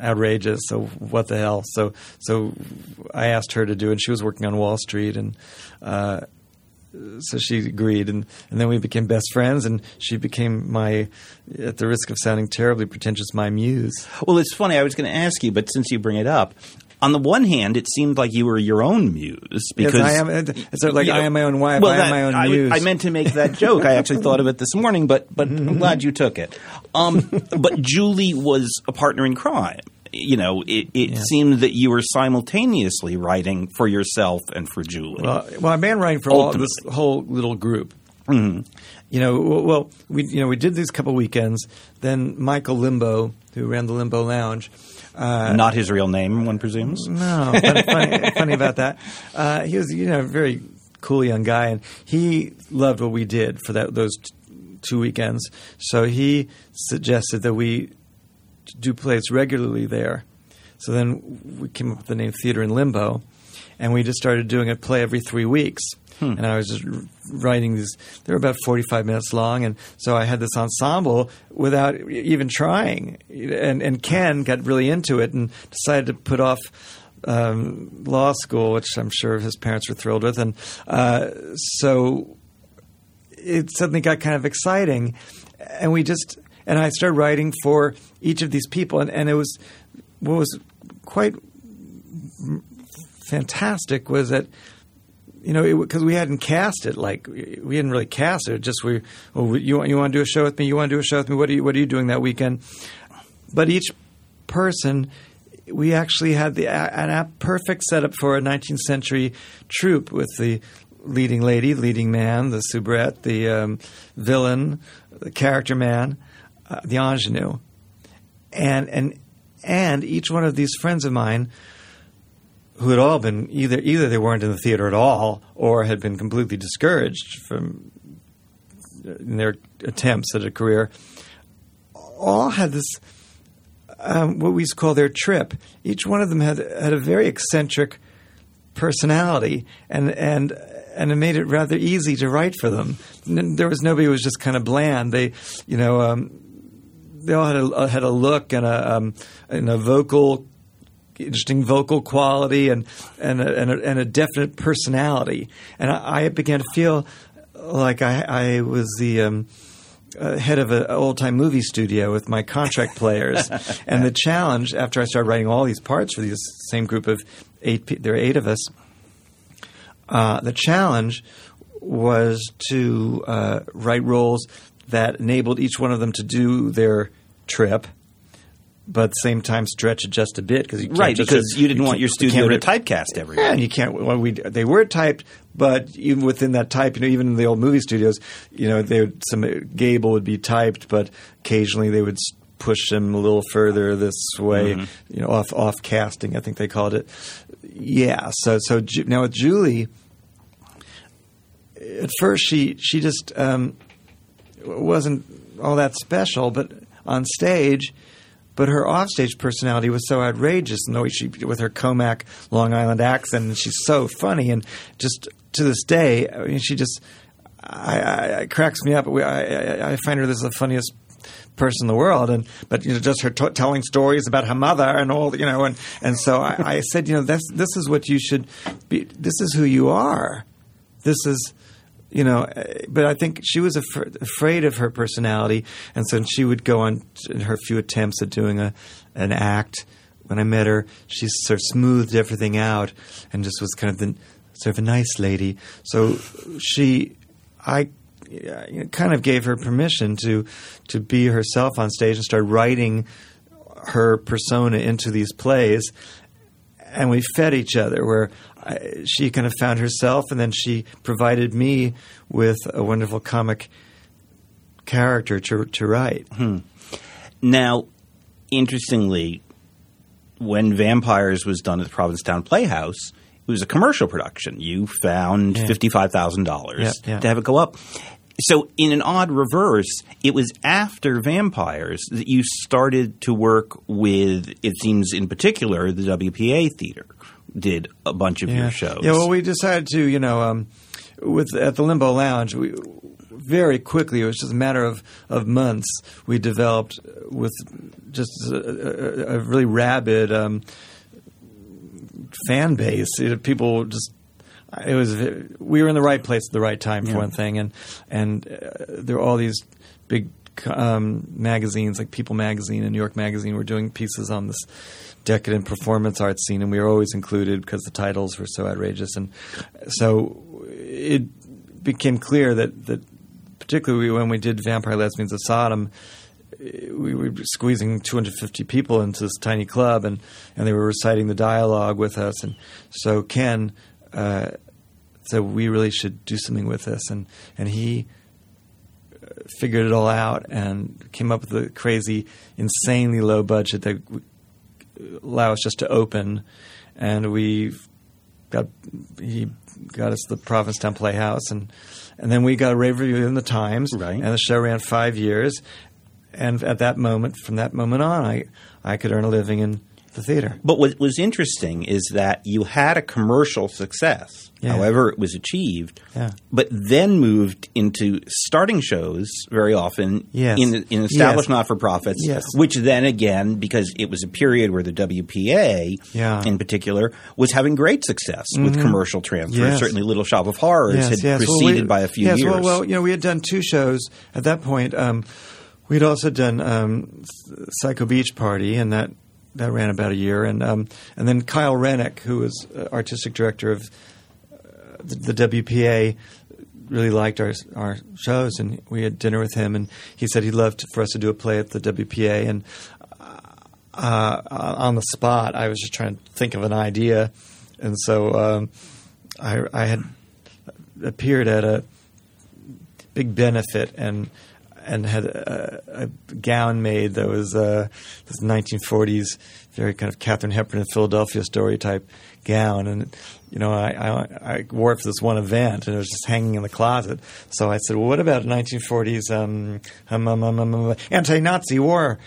outrageous. So what the hell? So so I asked her to do, and she was working on Wall Street, and uh, so she agreed, and, and then we became best friends, and she became my, at the risk of sounding terribly pretentious, my muse. Well, it's funny. I was going to ask you, but since you bring it up, on the one hand, it seemed like you were your own muse because yes, I am. Uh, it's like you know, I am my own wife. Well, I am my own I, muse. I meant to make that joke. I actually thought of it this morning, but but I'm mm-hmm. glad you took it. Um, but Julie was a partner in crime. You know, it, it Yeah. seemed that you were simultaneously writing for yourself and for Julie. Well, well, I've been writing for all this whole little group. Mm-hmm. You know, well, well, we you know we did these couple weekends. Then Michael Limbo, who ran the Limbo Lounge, uh, Not his real name, one presumes. no, funny, funny, funny about that. Uh, he was you know a very cool young guy, and he loved what we did for that those t- two weekends. So he suggested that we do plays regularly there. So then we came up with the name Theater in Limbo, and we just started doing a play every three weeks. And I was just writing these. They were about forty-five minutes long, and so I had this ensemble without even trying. And and Ken got really into it and decided to put off um, law school, which I'm sure his parents were thrilled with. And uh, so it suddenly got kind of exciting, and we just and I started writing for each of these people, and, and it was what was quite fantastic was that you know because we hadn't cast it like we hadn't really cast it just we you want you want to do a show with me? You want to do a show with me? What are you what are you doing that weekend? But each person we actually had the an a perfect setup for a 19th century troupe with the leading lady, leading man, the soubrette, the um, villain, the character man, uh, the ingenue, and and and each one of these friends of mine, who had all been either either they weren't in the theater at all or had been completely discouraged from in their attempts at a career, all had this um, what we call their trip. Each one of them had had a very eccentric personality, and and and it made it rather easy to write for them. There was nobody who was just kind of bland. They, you know, um, they all had a had a look and a um, and a vocal. Interesting vocal quality and and a, and, a, and a definite personality, and I, I began to feel like I, I was the um, uh, head of an old time movie studio with my contract players. and the challenge, after I started writing all these parts for these same group of eight, there are eight of us, uh, the challenge was to uh, write roles that enabled each one of them to do their trip. But at the same time, stretch it just a bit because you can't Right, just- because you didn't want your you studio to typecast everyone. yeah, and you can't. Well, we they were typed, but even within that type, you know, even in the old movie studios, you know, they would, some Gable would be typed, but occasionally they would push him a little further this way, you know, off off casting. I think they called it. Yeah. So so now with Julie, at first she she just um, wasn't all that special, but on stage. But her offstage personality was so outrageous, and the way she, with her Commack Long Island accent, and she's so funny, and just to this day, I mean, she just, I, I, it cracks me up. I, I, find her this is the funniest person in the world, and but you know, just her t- telling stories about her mother and all, you know, and and so I, I said, you know, this this is what you should be. This is who you are. This is you know, but I think she was af- afraid of her personality, and so she would go on t- her few attempts at doing a an act. When I met her, she sort of smoothed everything out and just was kind of the sort of a nice lady. So she, I kind of gave her permission to to be herself on stage and start writing her persona into these plays and we fed each other where I, she kind of found herself and then she provided me with a wonderful comic character to, to write hmm. Now, interestingly, when Vampires was done at the Provincetown Playhouse, it was a commercial production. You found Yeah. fifty-five thousand dollars Yeah, yeah. to have it go up. So, in an odd reverse, it was after Vampires that you started to work with. It seems, in particular, the WPA Theater did a bunch of yeah. your shows. Yeah, well, we decided to, you know, um, with at the Limbo Lounge, we very quickly. It was just a matter of, of months. We developed with just a, a, a really rabid um, fan base. Know, people just it was we were in the right place at the right time for Yeah. one thing, and and uh, there were all these big um, magazines like People Magazine and New York Magazine were doing pieces on this decadent performance art scene, and we were always included because the titles were so outrageous, and so it became clear that that particularly when we did Vampire Lesbians of Sodom. We were squeezing 250 people into this tiny club, and, and they were reciting the dialogue with us. And so Ken uh, said, "We really should do something with this," and and he uh, figured it all out and came up with a crazy, insanely low budget that allow us just to open, and we got he got us the Provincetown Playhouse, and and then we got a rave review in the Times, Right. and the show ran five years, and at that moment, from that moment on, I I could earn a living in the theater. But what was interesting is that you had a commercial success, Yeah. however it was achieved, Yeah. but then moved into starting shows very often Yes. in, in established Yes. not for profits, Yes. which then again, because it was a period where the WPA Yeah. in particular was having great success with commercial transfers. Certainly Little Shop of Horrors had Well, preceded we- by a few yes, years. Well, well, you know, we had done two shows at that point. Um, we'd also done um, Psycho Beach Party, and that that ran about a year, and um, and then Kyle Renick, who was uh, artistic director of uh, the, the WPA. Really liked our our shows, and we had dinner with him, and he said he'd love to, for us to do a play at the WPA. And uh, on the spot, I was just trying to think of an idea, and so um, I, I had appeared at a big benefit and and had a, a gown made that was uh, this 1940s very kind of Katharine Hepburn in Philadelphia story type gown, and you know I, I, I wore it for this one event, and it was just hanging in the closet. So I said, "Well, what about 1940s um, um, um, um, anti-Nazi war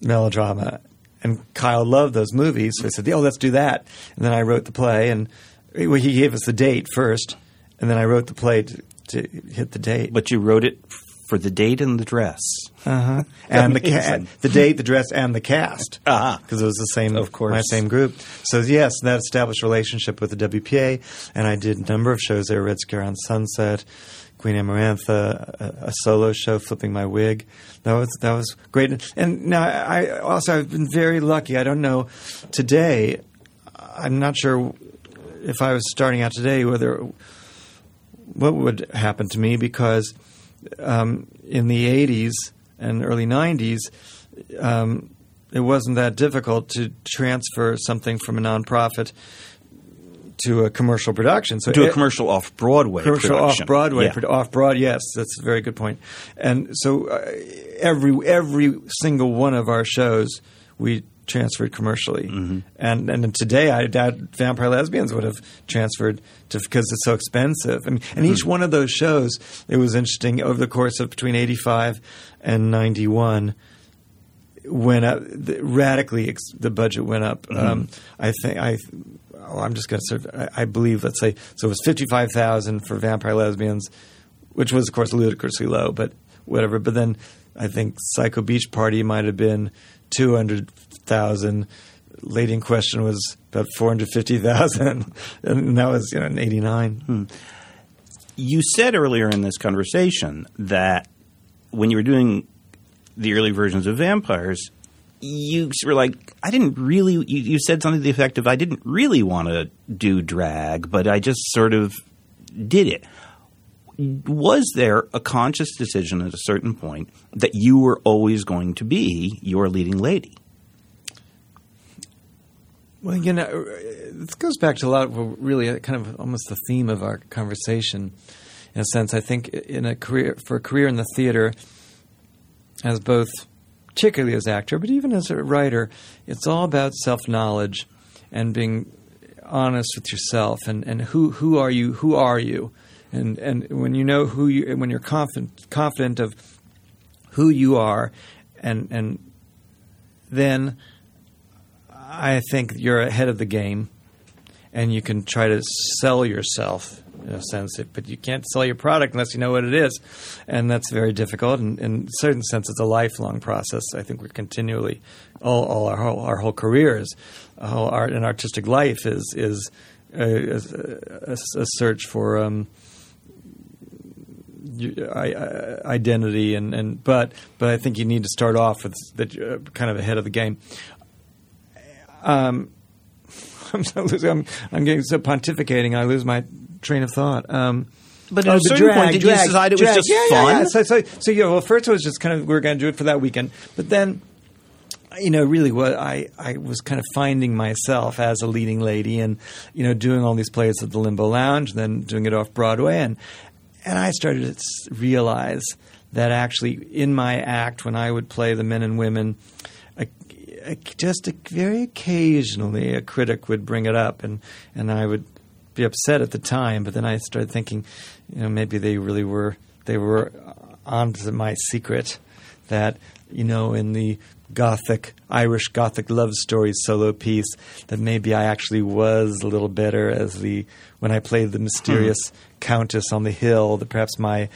melodrama?" And Kyle loved those movies, so I said, "Oh, let's do that." And then I wrote the play, and he gave us the date first, and then I wrote the play to, to hit the date. but you wrote it for the date and the dress. Uh-huh. And the ca- the date, the dress, and the cast. Because it was the same, Of course. my same group. So yes, that established relationship with the WPA, and I did a number of shows there: Red Scare on Sunset, Queen Amarantha, a, a solo show, Flipping My Wig. That was that was great. And now I I also I've been very lucky. I don't know today. I'm not sure if I was starting out today whether what would happen to me because um, in the 80s and early 90s, um, it wasn't that difficult to transfer something from a nonprofit to a commercial production. So To a commercial off Broadway commercial off Broadway, Yeah. off Broad. Yes, that's a very good point. And so uh, every every single one of our shows we transferred commercially, Mm-hmm. and and today I doubt Vampire Lesbians would have transferred to because it's so expensive. I mean, and Hmm. each one of those shows, it was interesting over the course of between eighty five and ninety one went up the, radically. Ex, the budget went up. Mm-hmm. Um, I think I. Oh, I'm just going to sort of. I, I believe. Let's say so. It was fifty five thousand for Vampire Lesbians, which was of course ludicrously low, but whatever. But then I think Psycho Beach Party might have been two hundred thousand. Lady in question was about four hundred fifty thousand, and that was you know in eighty nine. Hmm. You said earlier in this conversation that when you were doing the early versions of vampires, you were like, I didn't really. You, you said something to the effect of, I didn't really want to do drag, but I just sort of did it. Was there a conscious decision at a certain point that you were always going to be your leading lady? Well, you know, this goes back to a lot of really uh, kind of almost the theme of our conversation. In a sense, I think in a career for a career in the theater, as both particularly as actor, but even as a writer, it's all about self knowledge and being honest with yourself and, and who who are you who are you and and when you know who you when you're confident confident of who you are and and then I think you're ahead of the game, and you can try to sell yourself in a sense, but you can't sell your product unless you know what it is, and that's very difficult. And in a certain sense, it's a lifelong process. I think we're continually, all, all our whole our whole careers, our whole art and artistic life is is a, a, a search for um, identity, and, and but but I think you need to start off with that uh, kind of ahead of the game. Um, I'm, so losing, I'm, I'm getting so pontificating, I lose my train of thought. Um, but at oh, a certain drag, point, did drag, you decide it drag. was just yeah, fun? Yeah, yeah. So, so, so yeah. Well, first it was just kind of we were going to do it for that weekend, but then you know, really what I, I was kind of finding myself as a leading lady and, you know, doing all these plays at the Limbo Lounge, then doing it off Broadway. And, and I started to realize that actually in my act, when I would play the men and women, just a, very occasionally a critic would bring it up, and, and I would be upset at the time. But then I started thinking, you know, maybe they really were they were onto my secret that you know in the gothic Irish gothic love story solo piece that maybe I actually was a little better as the when I played the mysterious hmm. countess on the hill that perhaps my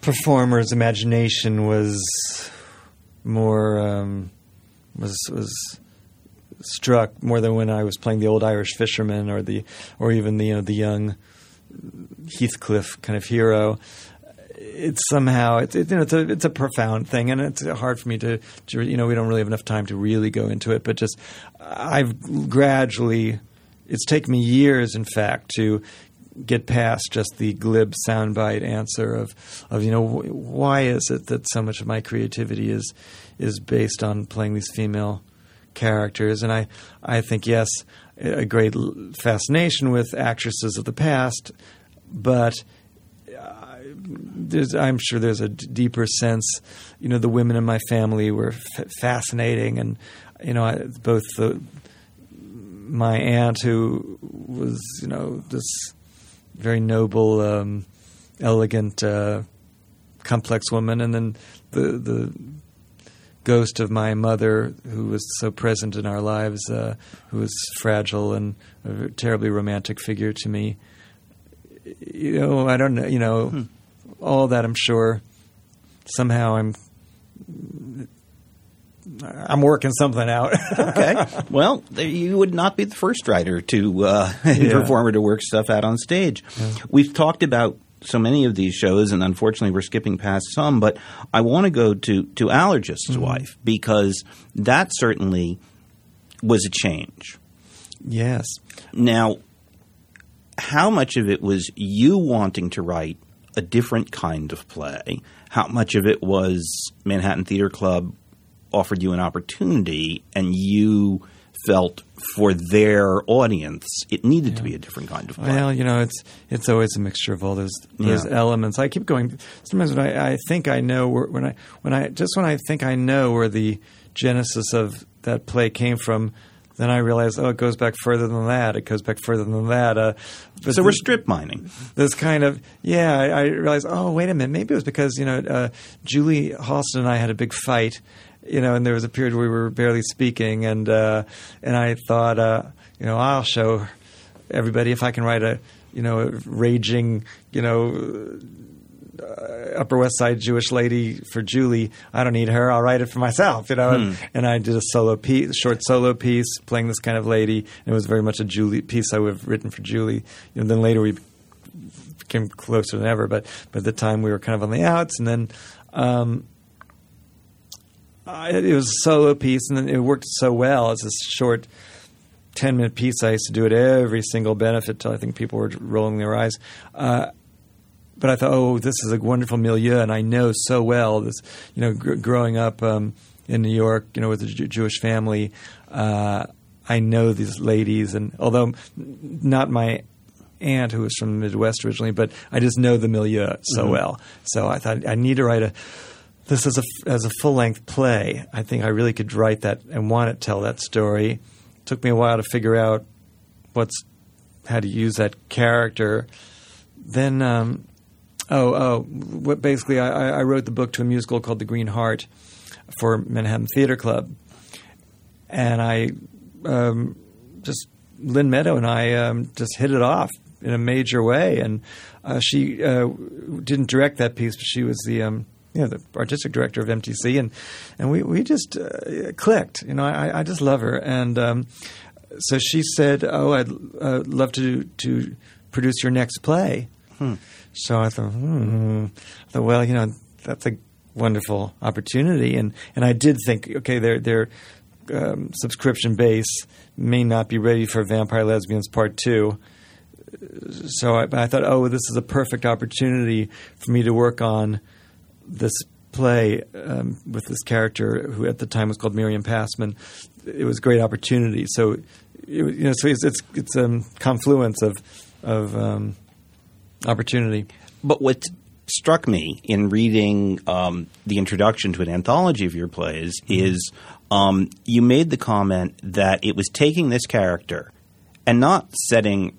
performer's imagination was more um, was was struck more than when I was playing the old Irish fisherman or the or even the you know the young Heathcliff kind of hero it's somehow it's it, you know it's a it's a profound thing, and it's hard for me to, to you know we don't really have enough time to really go into it. But just I've gradually it's taken me years, in fact, to get past just the glib soundbite answer of of you know why is it that so much of my creativity is is based on playing these female characters, and I I think yes a great fascination with actresses of the past, but I'm sure there's a d- deeper sense. You know, the women in my family were f- fascinating, and you know, I, both the my aunt who was you know this very noble, um, elegant, uh, complex woman, and then the the ghost of my mother, who was so present in our lives, uh, who was fragile and a terribly romantic figure to me. You know, I don't know. You know, hmm all that I'm sure somehow I'm I'm working something out. okay. Well, you would not be the first writer to uh, yeah. performer to work stuff out on stage. Yeah. We've talked about so many of these shows, and unfortunately, we're skipping past some. But I want to go to to Allergist's mm-hmm. Wife because that certainly was a change. Yes. Now, how much of it was you wanting to write a different kind of play. How much of it was Manhattan Theater Club offered you an opportunity and you felt for their audience it needed yeah. to be a different kind of play. Well, you know, it's it's always a mixture of all those those yeah. elements. I keep going. Sometimes when I, I think I know where, when I when I just when I think I know where the genesis of that play came from, then I realized, oh, it goes back further than that. It goes back further than that. Uh, so we're strip mining. This kind of yeah. I, I, realized, oh, wait a minute. Maybe it was because you know uh, Julie Halston and I had a big fight. You know, and there was a period where we were barely speaking, and uh, and I thought, uh, you know, I'll show everybody if I can write a you know a raging you know uh, Upper West Side Jewish lady for Julie. I don't need her. I'll write it for myself, you know. Hmm. And, and, I did a solo piece, short solo piece, playing this kind of lady. And it was very much a Julie piece I would have written for Julie. And then later we became closer than ever. But, but at the time we were kind of on the outs. And then um, I, it was a solo piece, and it worked so well as a short. 10 minute piece. I used to do it every single benefit till I think people were rolling their eyes. Uh, but I thought, oh, this is a wonderful milieu, and I know so well this. You know, gr- growing up um, in New York, you know, with a J- Jewish family, uh, I know these ladies, and although not my aunt who was from the Midwest originally, but I just know the milieu so mm-hmm. well. So I thought I need to write a this as a as a full length play. I think I really could write that and want to tell that story. It took me a while to figure out what's how to use that character. Then um, Oh, oh. What basically, I, I wrote the book to a musical called The Green Heart for Manhattan Theater Club, and I um, just Lynn Meadow and I um, just hit it off in a major way. And uh, she uh, didn't direct that piece, but she was the um, you know, the artistic director of MTC, and and we we just uh, clicked. You know, I, I just love her, and um, so she said, "Oh, I'd uh, love to to produce your next play." So I thought, hmm. I thought, well, you know, that's a wonderful opportunity, and and I did think, okay, their their um, subscription base may not be ready for Vampire Lesbians Part Two. So I, I thought, oh, this is a perfect opportunity for me to work on this play um, with this character who at the time was called Miriam Passman. It was a great opportunity. So, it, you know, so it's it's, it's a confluence of of um, opportunity. But what struck me in reading um, the introduction to an anthology of your plays Mm-hmm. is um, you made the comment that it was taking this character and not setting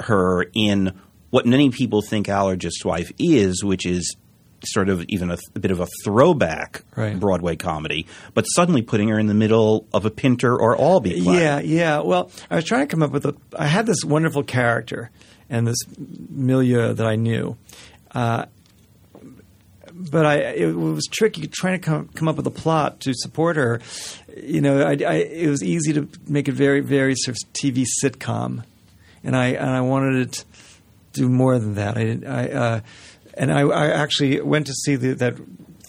her in what many people think Allergist's Wife is, which is sort of even a, a bit of a throwback Right. Broadway comedy, but suddenly putting her in the middle of a Pinter or Albee play. Yeah, yeah. Well, I was trying to come up with a. I had this wonderful character and this milieu that I knew, uh, but I it was tricky trying to come come up with a plot to support her. You know, I, I, it was easy to make it very very sort of TV sitcom, and I and I wanted it to do more than that. I, I uh, and I, I actually went to see the, that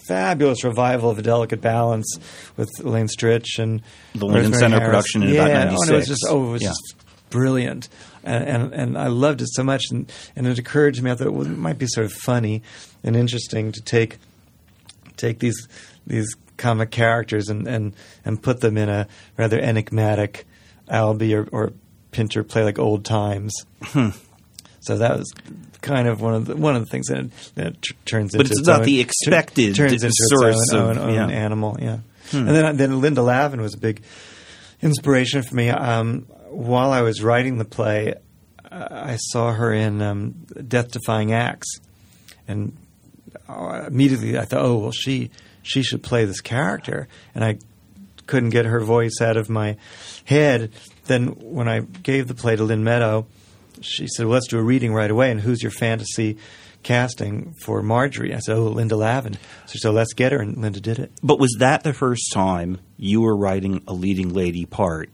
fabulous revival of A Delicate Balance with Elaine Stritch and The Lincoln Center Harris. production in yeah, about oh, and it was just oh, it was Yeah. just brilliant, and, and and I loved it so much. And, and it occurred to me I thought well, it might be sort of funny and interesting to take take these these comic characters and, and, and put them in a rather enigmatic Albee or, or Pinter play like old times. Hmm. So that was kind of one of the one of the things that, that t- turns But into it's its not own- the expected turns into source its own, of- own, own yeah. Hmm. animal. Yeah, and then then Linda Lavin was a big inspiration for me. Um, while I was writing the play, I saw her in um, Death Defying Acts, and uh, immediately I thought, oh well, she she should play this character, and I couldn't get her voice out of my head. Then when I gave the play to Lynn Meadow, she said, well, "Let's do a reading right away." And who's your fantasy casting for Marjorie? I said, "Oh, Linda Lavin." So, so let's get her, and Linda did it. But was that the first time you were writing a leading lady part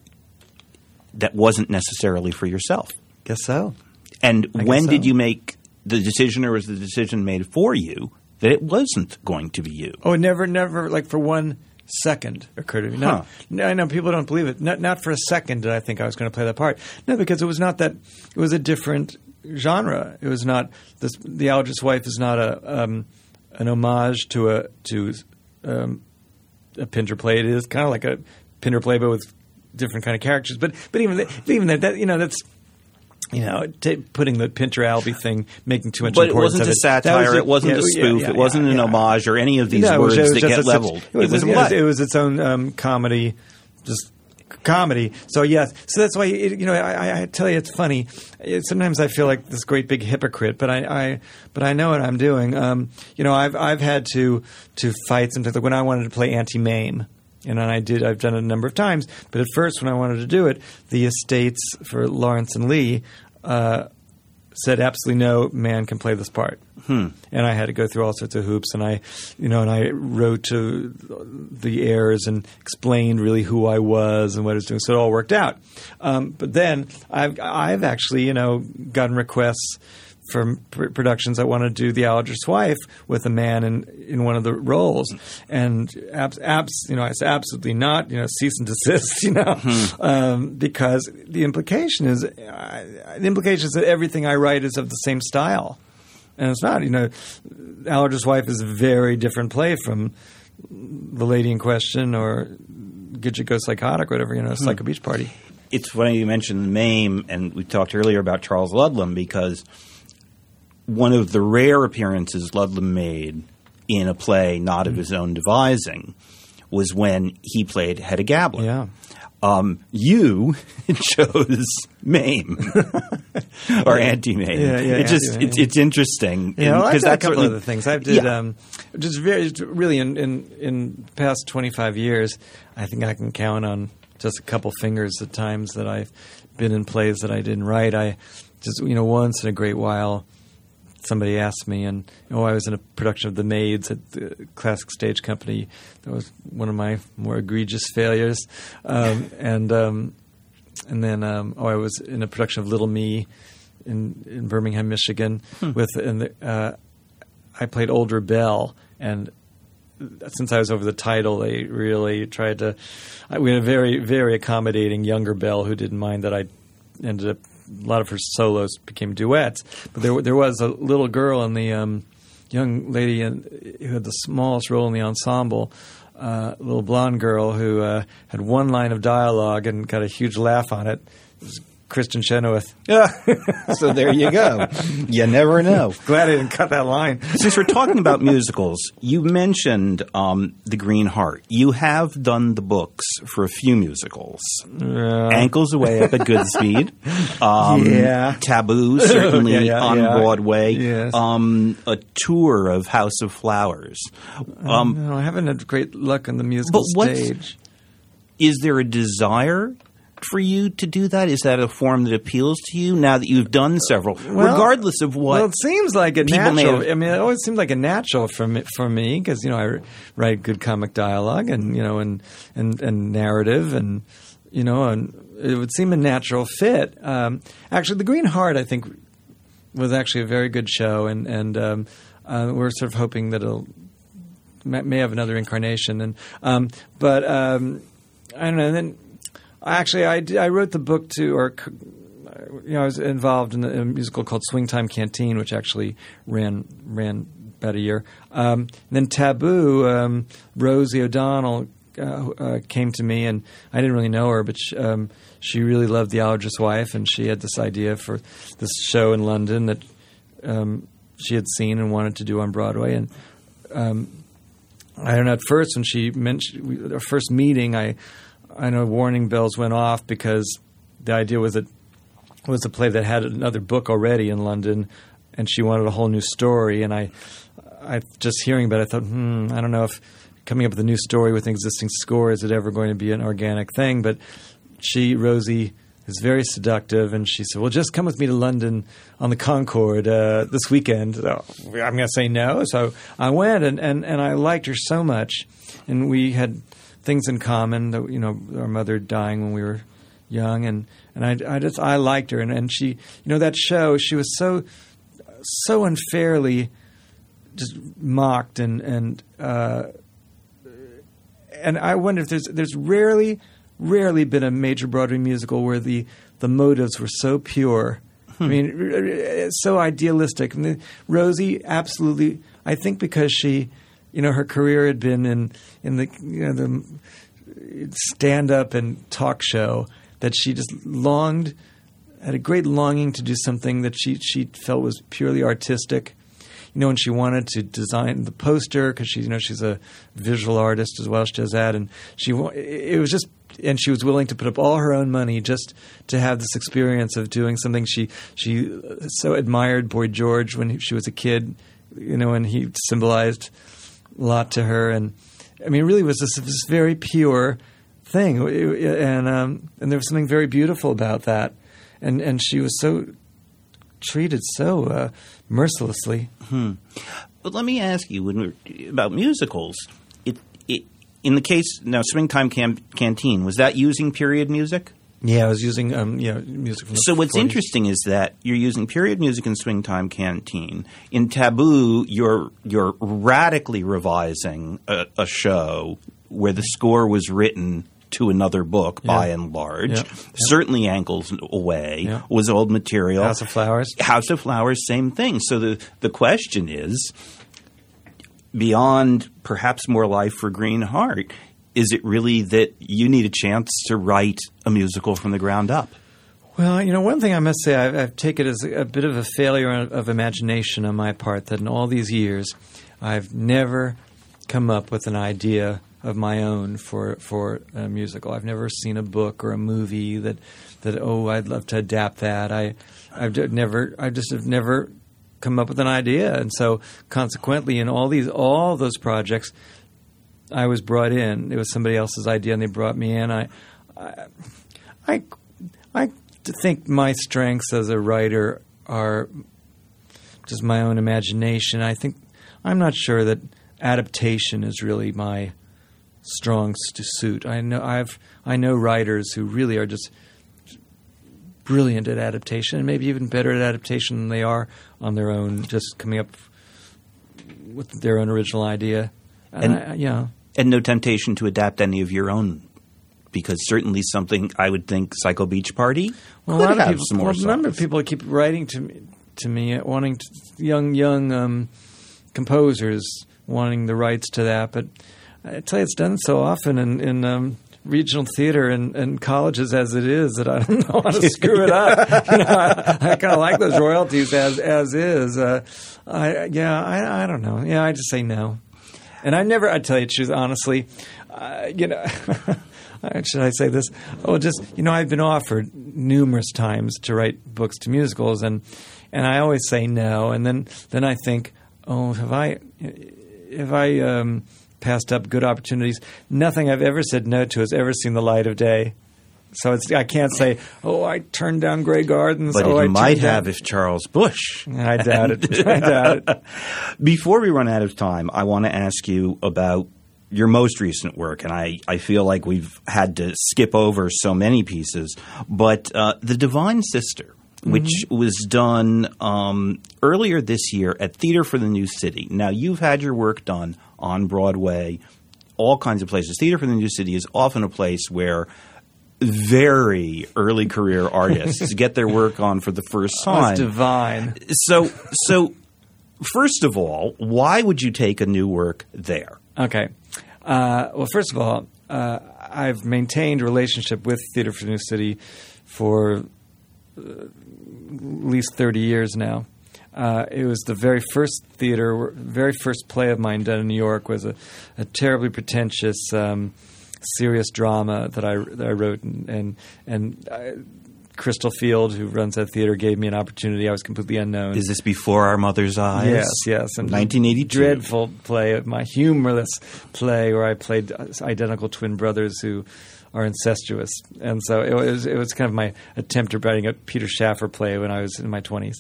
that wasn't necessarily for yourself? Guess so. And I guess when did you make the decision, or was the decision made for you that it wasn't going to be you? Oh, never, never, like for one second occurred to me. No, Huh. I know people don't believe it. Not, not for a second did I think I was going to play that part. No, because it was not that. It was a different genre. It was not this. The Allergist's Wife is not a um, an homage to a to um, a Pinter play. It is kind of like a Pinter play, but with different kind of characters. But but even but even that, that you know that's. You know, ta putting the Pinter Albee thing, making too much. But it wasn't a it. Satire. was it wasn't yeah, a spoof. yeah, it wasn't an homage or any of these No, it was- words it was that get a- leveled. It was, a it was, it was its own um, comedy, just comedy. So yes, so that's why it, you know I, I- I tell you it's funny. It, sometimes I feel like this great big hypocrite, but I, I but I know what I'm doing. Um, you know, I've I've had to to fight sometimes. Like when I wanted to play Auntie Mame. And I did. I've done it a number of times. But at first, when I wanted to do it, the estates for Lawrence and Lee uh, said absolutely no man can play this part. Hmm. And I had to go through all sorts of hoops, and I, you know, and I wrote to the heirs and explained really who I was and what I was doing. So it all worked out. Um, but then I've I've actually you know gotten requests from pr- productions that want to do the Allergist's wife with a man in, in one of the roles, and abs, abs you know I said absolutely not, you know cease and desist, you know, um, because the implication is uh, the implication is that everything I write is of the same style, and it's not. You know, Allergist's wife is a very different play from the lady in question or Gidget Go Psychotic, whatever you know, Psycho Beach Party. it's funny you mentioned the Mame, and we talked earlier about Charles Ludlam because one of the rare appearances Ludlam made in a play not of his own devising was when he played Hedda Gabler. Yeah. Um, you chose Mame or Auntie Mame. Yeah, yeah, it just it's, it's interesting. Yeah, well, because a that's couple of the things. I've did Yeah. um, just very really in, in in past twenty five years. I think I can count on just a couple fingers the times that I've been in plays that I didn't write. I just you know once in a great while somebody asked me, and oh, I was in a production of The Maids at the Classic Stage Company. That was one of my more egregious failures, um, and um, and then um, oh, I was in a production of Little Me in in Birmingham, Michigan, with and the, uh, I played older Belle, and since I was over the title, they really tried to. I, we had a very very accommodating younger Belle who didn't mind that I ended up. A lot of her solos became duets, but there there was a little girl in the um, young lady in, who had the smallest role in the ensemble. Uh, little blonde girl who uh, had one line of dialogue and got a huge laugh on it. It was Kristin Chenoweth. so there you go. You never know. Glad I didn't cut that line. Since we're talking about musicals, you mentioned um, The Green Heart. You have done the books for a few musicals. Ankles Aweigh Up at Goodspeed. Um, Yeah. Taboo, certainly Yeah, yeah, on yeah. Broadway. Yes. Um, a tour of House of Flowers. Um, no, I haven't had great luck on the musical But what's- stage. is there a desire for you to do that? Is that a form that appeals to you now that you've done several, Well- regardless of what? Well, it seems like a natural. have- I mean, it always seemed like a natural for me for me because you know I write good comic dialogue and you know and and and narrative and you know and it would seem a natural fit. Um, actually, the Green Heart I think was actually a very good show and and um, uh, we're sort of hoping that it'll may, may have another incarnation and um, but um, I don't know. And then actually, I, I wrote the book to or you know I was involved in a, musical called Swingtime Canteen, which actually ran ran about a year. Um, then Taboo, um, Rosie O'Donnell. Uh, uh, came to me and I didn't really know her, but she, um, she really loved The Allergist's Wife, and she had this idea for this show in London that um, she had seen and wanted to do on Broadway. And um, I don't know. At first, when she mentioned our first meeting, I I know warning bells went off because the idea was that it was a play that had another book already in London, and she wanted a whole new story. And I, I just hearing about it, I thought, hmm, I don't know if coming up with a new story with an existing score is it ever going to be an organic thing. But she, Rosie, is very seductive, and she said, "Well, just come with me to London on the Concorde uh, this weekend." So I'm going to say no, so I went, and, and and I liked her so much, and we had things in common. That you know, our mother dying when we were young, and and I, I just I liked her, and, and she, you know, that show, she was so so unfairly just mocked and and uh, and I wonder if there's there's rarely rarely been a major Broadway musical where the the motives were so pure. I mean, so idealistic. I mean, Rosie absolutely. I think because she, you know, her career had been in in the you know the stand up and talk show that she just longed had a great longing to do something that she she felt was purely artistic. You know, and she wanted to design the poster because she, you know, she's a visual artist as well. She does that, and she it was just, and she was willing to put up all her own money just to have this experience of doing something. She she uh, so admired Boy George when he, she was a kid, you know, and he symbolized lot to her, and I mean, really was this, this very pure thing, and um, and there was something very beautiful about that, and and she was so treated so uh, mercilessly. But let me ask you when we're, about musicals. It, it, in the case now, Swingtime Cam- Canteen was that using period music? Yeah, I was using um, yeah music So what's 40s. interesting is that you're using period music in Swingtime Canteen. In Taboo, you're you're radically revising a, a show where the score was written to another book by and large. Yeah. Certainly, Ankles Aweigh Yeah. was old material. House of Flowers. House of Flowers, same thing. So the the question is, beyond perhaps more life for Green Heart, is it really that you need a chance to write a musical from the ground up? Well, you know, one thing I must say, I've, I've taken as a, bit of a failure of, imagination on my part that in all these years, I've never come up with an idea of my own for for a musical. I've never seen a book or a movie that that oh, I'd love to adapt that. I I've never I just have never come up with an idea, and so consequently, in all these all those projects, I was brought in. It was somebody else's idea, and they brought me in. I, I, I, I think my strengths as a writer are just my own imagination. I think I'm not sure that adaptation is really my strong suit. I know I've I know writers who really are just brilliant at adaptation, and maybe even better at adaptation than they are on their own, just coming up with their own original idea. And- I, yeah. and no temptation to adapt any of your own because certainly something I would think Psycho Beach Party Well, could a lot have of people, some more well, a number of people keep writing to me, to me, uh, wanting to, young young um, composers wanting the rights to that. But I tell you, it's done so often in, in um, regional theater and, and colleges as it is that I don't know how to screw it up. you know, I, I kind of like those royalties as as is. Uh, I yeah, I, I don't know. Yeah, I just say no. And I never, I tell you truth, honestly, uh, you know, should I say this? Oh, just, you know, I've been offered numerous times to write books to musicals, and, and I always say no. And then, then I think, oh, have I, have I um, passed up good opportunities? Nothing I've ever said no to has ever seen the light of day. So it's, I can't say, oh, I turned down Grey Gardens. But oh, it I might turned down-" have if Charles Busch. I doubt it. I doubt it. Before we run out of time, I want to ask you about your most recent work, and I, I feel like we've had to skip over so many pieces, but uh, The Divine Sister, which was done um, earlier this year at Theater for the New City. Now, you've had your work done on Broadway, all kinds of places. Theater for the New City is often a place where very early career artists to get their work on for the first time. That's divine. So, so first of all, why would you take a new work there? Okay. Uh, well, first of all, uh, I've maintained a relationship with Theater for the New City for uh, at least 30 years now. Uh, it was the very first theater, very first play of mine done in New York was a, a terribly pretentious, um, serious drama that I, that I wrote, and and, and I, Crystal Field, who runs that theater, gave me an opportunity. I was completely unknown. Is this before Our Mother's Eyes? Yes, yes. And 1982. Dreadful play, my humorless play where I played identical twin brothers who are incestuous. And so it was, it was kind of my attempt at writing a Peter Shaffer play when I was in my 20s.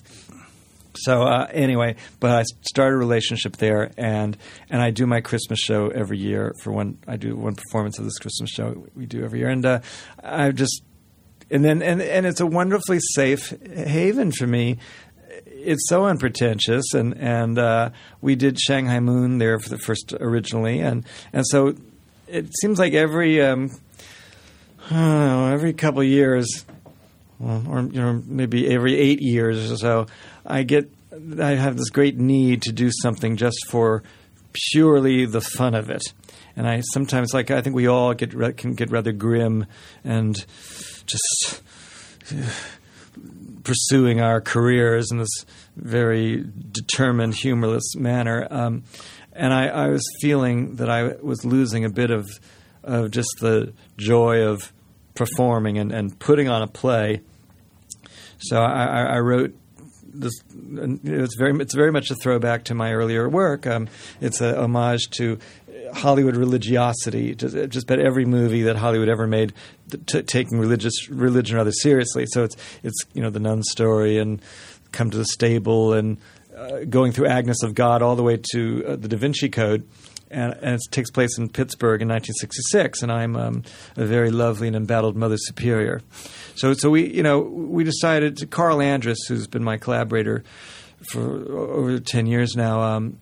So uh, anyway, but I started a relationship there, and and I do my Christmas show every year for one. I do one performance of this Christmas show we do every year, and uh, I just and then and and it's a wonderfully safe haven for me. It's so unpretentious, and and uh, we did Shanghai Moon there for the first originally, and and so it seems like every um, know, every couple years, or you know maybe every eight years or so, I get I have this great need to do something just for purely the fun of it, and I sometimes like I think we all get can get rather grim and just pursuing our careers in this very determined, humorless manner. Um, and I, I was feeling that I was losing a bit of of just the joy of performing and, and putting on a play. So I, I, I wrote this. It's very it's very much a throwback to my earlier work. Um, it's a homage to Hollywood religiosity. Just, just about every movie that Hollywood ever made, t- taking religious religion rather seriously. So it's it's you know the nun story and come to the stable and uh, going through Agnes of God all the way to uh, the Da Vinci Code. And, and it takes place in Pittsburgh in 1966, and I'm um, a very lovely and embattled Mother Superior. So, so we, you know, we decided. Carl Andress, who's been my collaborator for over 10 years now, um,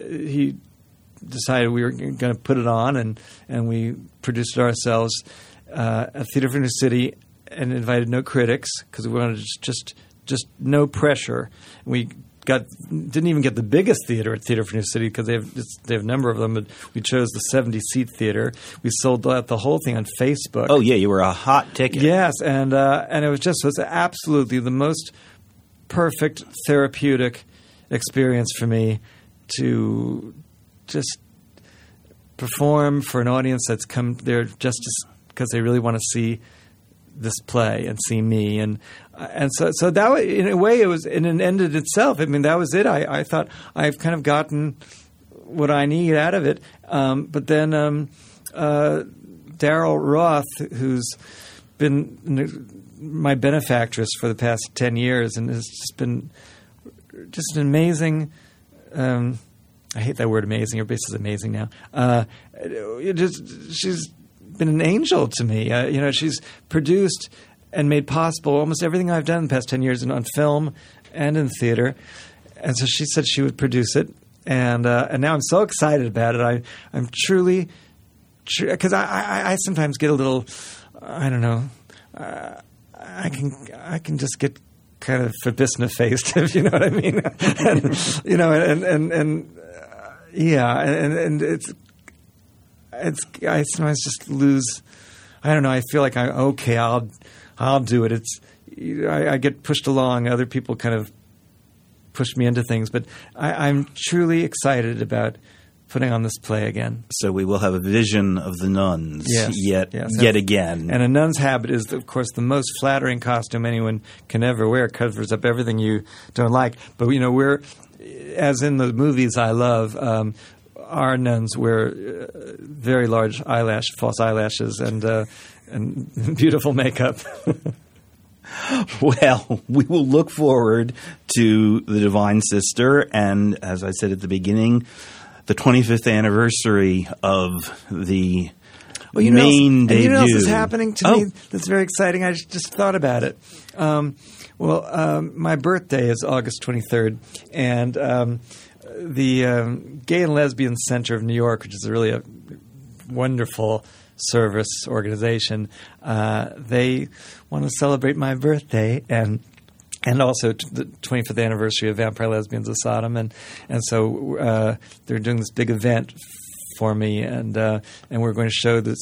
he decided we were going to put it on, and, and we produced it ourselves uh, at Theater for New City, and invited no critics because we wanted just, just just no pressure. We got didn't even get the biggest theater at Theater for New City because they have they have a number of them, but we chose the seventy seat theater. We sold out the whole thing on Facebook. Oh yeah, you were a hot ticket. Yes, and uh, and it was just it was absolutely the most perfect therapeutic experience for me to just perform for an audience that's come there just because they really want to see this play and see me and and so so that in a way it was and ended itself. I mean that was it. I, I thought I've kind of gotten what I need out of it. Um, but then um, uh, Daryl Roth, who's been my benefactress for the past ten years, and has just been just an amazing. Um, I hate that word amazing. Her bass is amazing now. Uh, just she's been an angel to me. Uh, you know, she's produced and made possible almost everything I've done in the past 10 years in, on film and in theater. And so she said she would produce it. And, uh, and now I'm so excited about it. I, I'm truly, because I, I, I sometimes get a little, I don't know, uh, I can I can just get kind of verbisna faced, if you know what I mean. and, you know, and and and uh, yeah, and and it's it's I sometimes just lose. I don't know. I feel like I okay. I'll I'll do it. It's I, I get pushed along. Other people kind of push me into things, but I, I'm truly excited about putting on this play again. So we will have a vision of the nuns yes, yet yes. yet again. And a nun's habit is, of course, the most flattering costume anyone can ever wear. It covers up everything you don't like. But you know, we're as in the movies I love. Um, our nuns wear uh, very large eyelash, false eyelashes, and uh, and beautiful makeup. well, we will look forward to the Divine Sister, and as I said at the beginning, the 25th anniversary of the well, you main know, debut. You know what else is happening to oh. me that's very exciting? I just thought about it. Um, well, um, my birthday is August 23rd, and um, the um, Gay and Lesbian Center of New York, which is really a wonderful service organization, uh, they want to celebrate my birthday and and also the 25th anniversary of Vampire Lesbians of Sodom, and and so uh, they're doing this big event for me, and uh, and we're going to show this.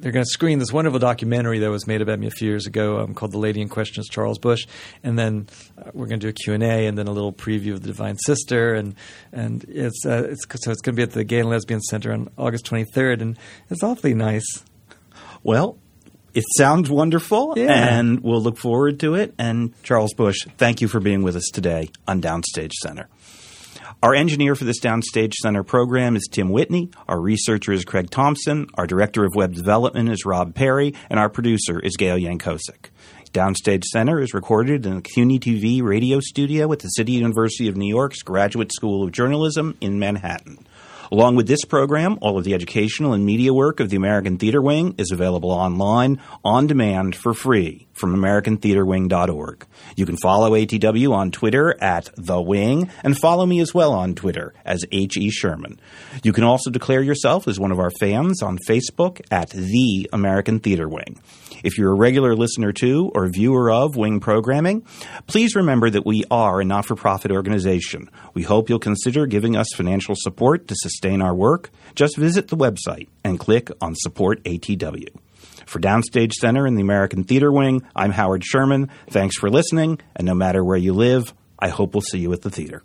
They're going to screen this wonderful documentary that was made about me a few years ago um, called "The Lady in Question is Charles Busch," and then uh, we're going to do a Q and A, and then a little preview of the Divine Sister, and and it's uh, it's so it's going to be at the Gay and Lesbian Center on August 23rd, and it's awfully nice. Well, it sounds wonderful, Yeah. and we'll look forward to it. And Charles Busch, thank you for being with us today on Downstage Center. Our engineer for this Downstage Center program is Tim Whitney. Our researcher is Craig Thompson. Our director of web development is Rob Perry. And our producer is Gail Yankosik. Downstage Center is recorded in the CUNY TV radio studio at the City University of New York's Graduate School of Journalism in Manhattan. Along with this program, all of the educational and media work of the American Theater Wing is available online, on demand, for free from AmericanTheaterWing.org. You can follow ATW on Twitter at The Wing and follow me as well on Twitter as H.E. Sherman. You can also declare yourself as one of our fans on Facebook at The American Theater Wing. If you're a regular listener to or viewer of Wing programming, please remember that we are a not for profit organization. We hope you'll consider giving us financial support to sustain our work. Just visit the website and click on Support ATW. For Downstage Center and the American Theater Wing, I'm Howard Sherman. Thanks for listening, and no matter where you live, I hope we'll see you at the theater.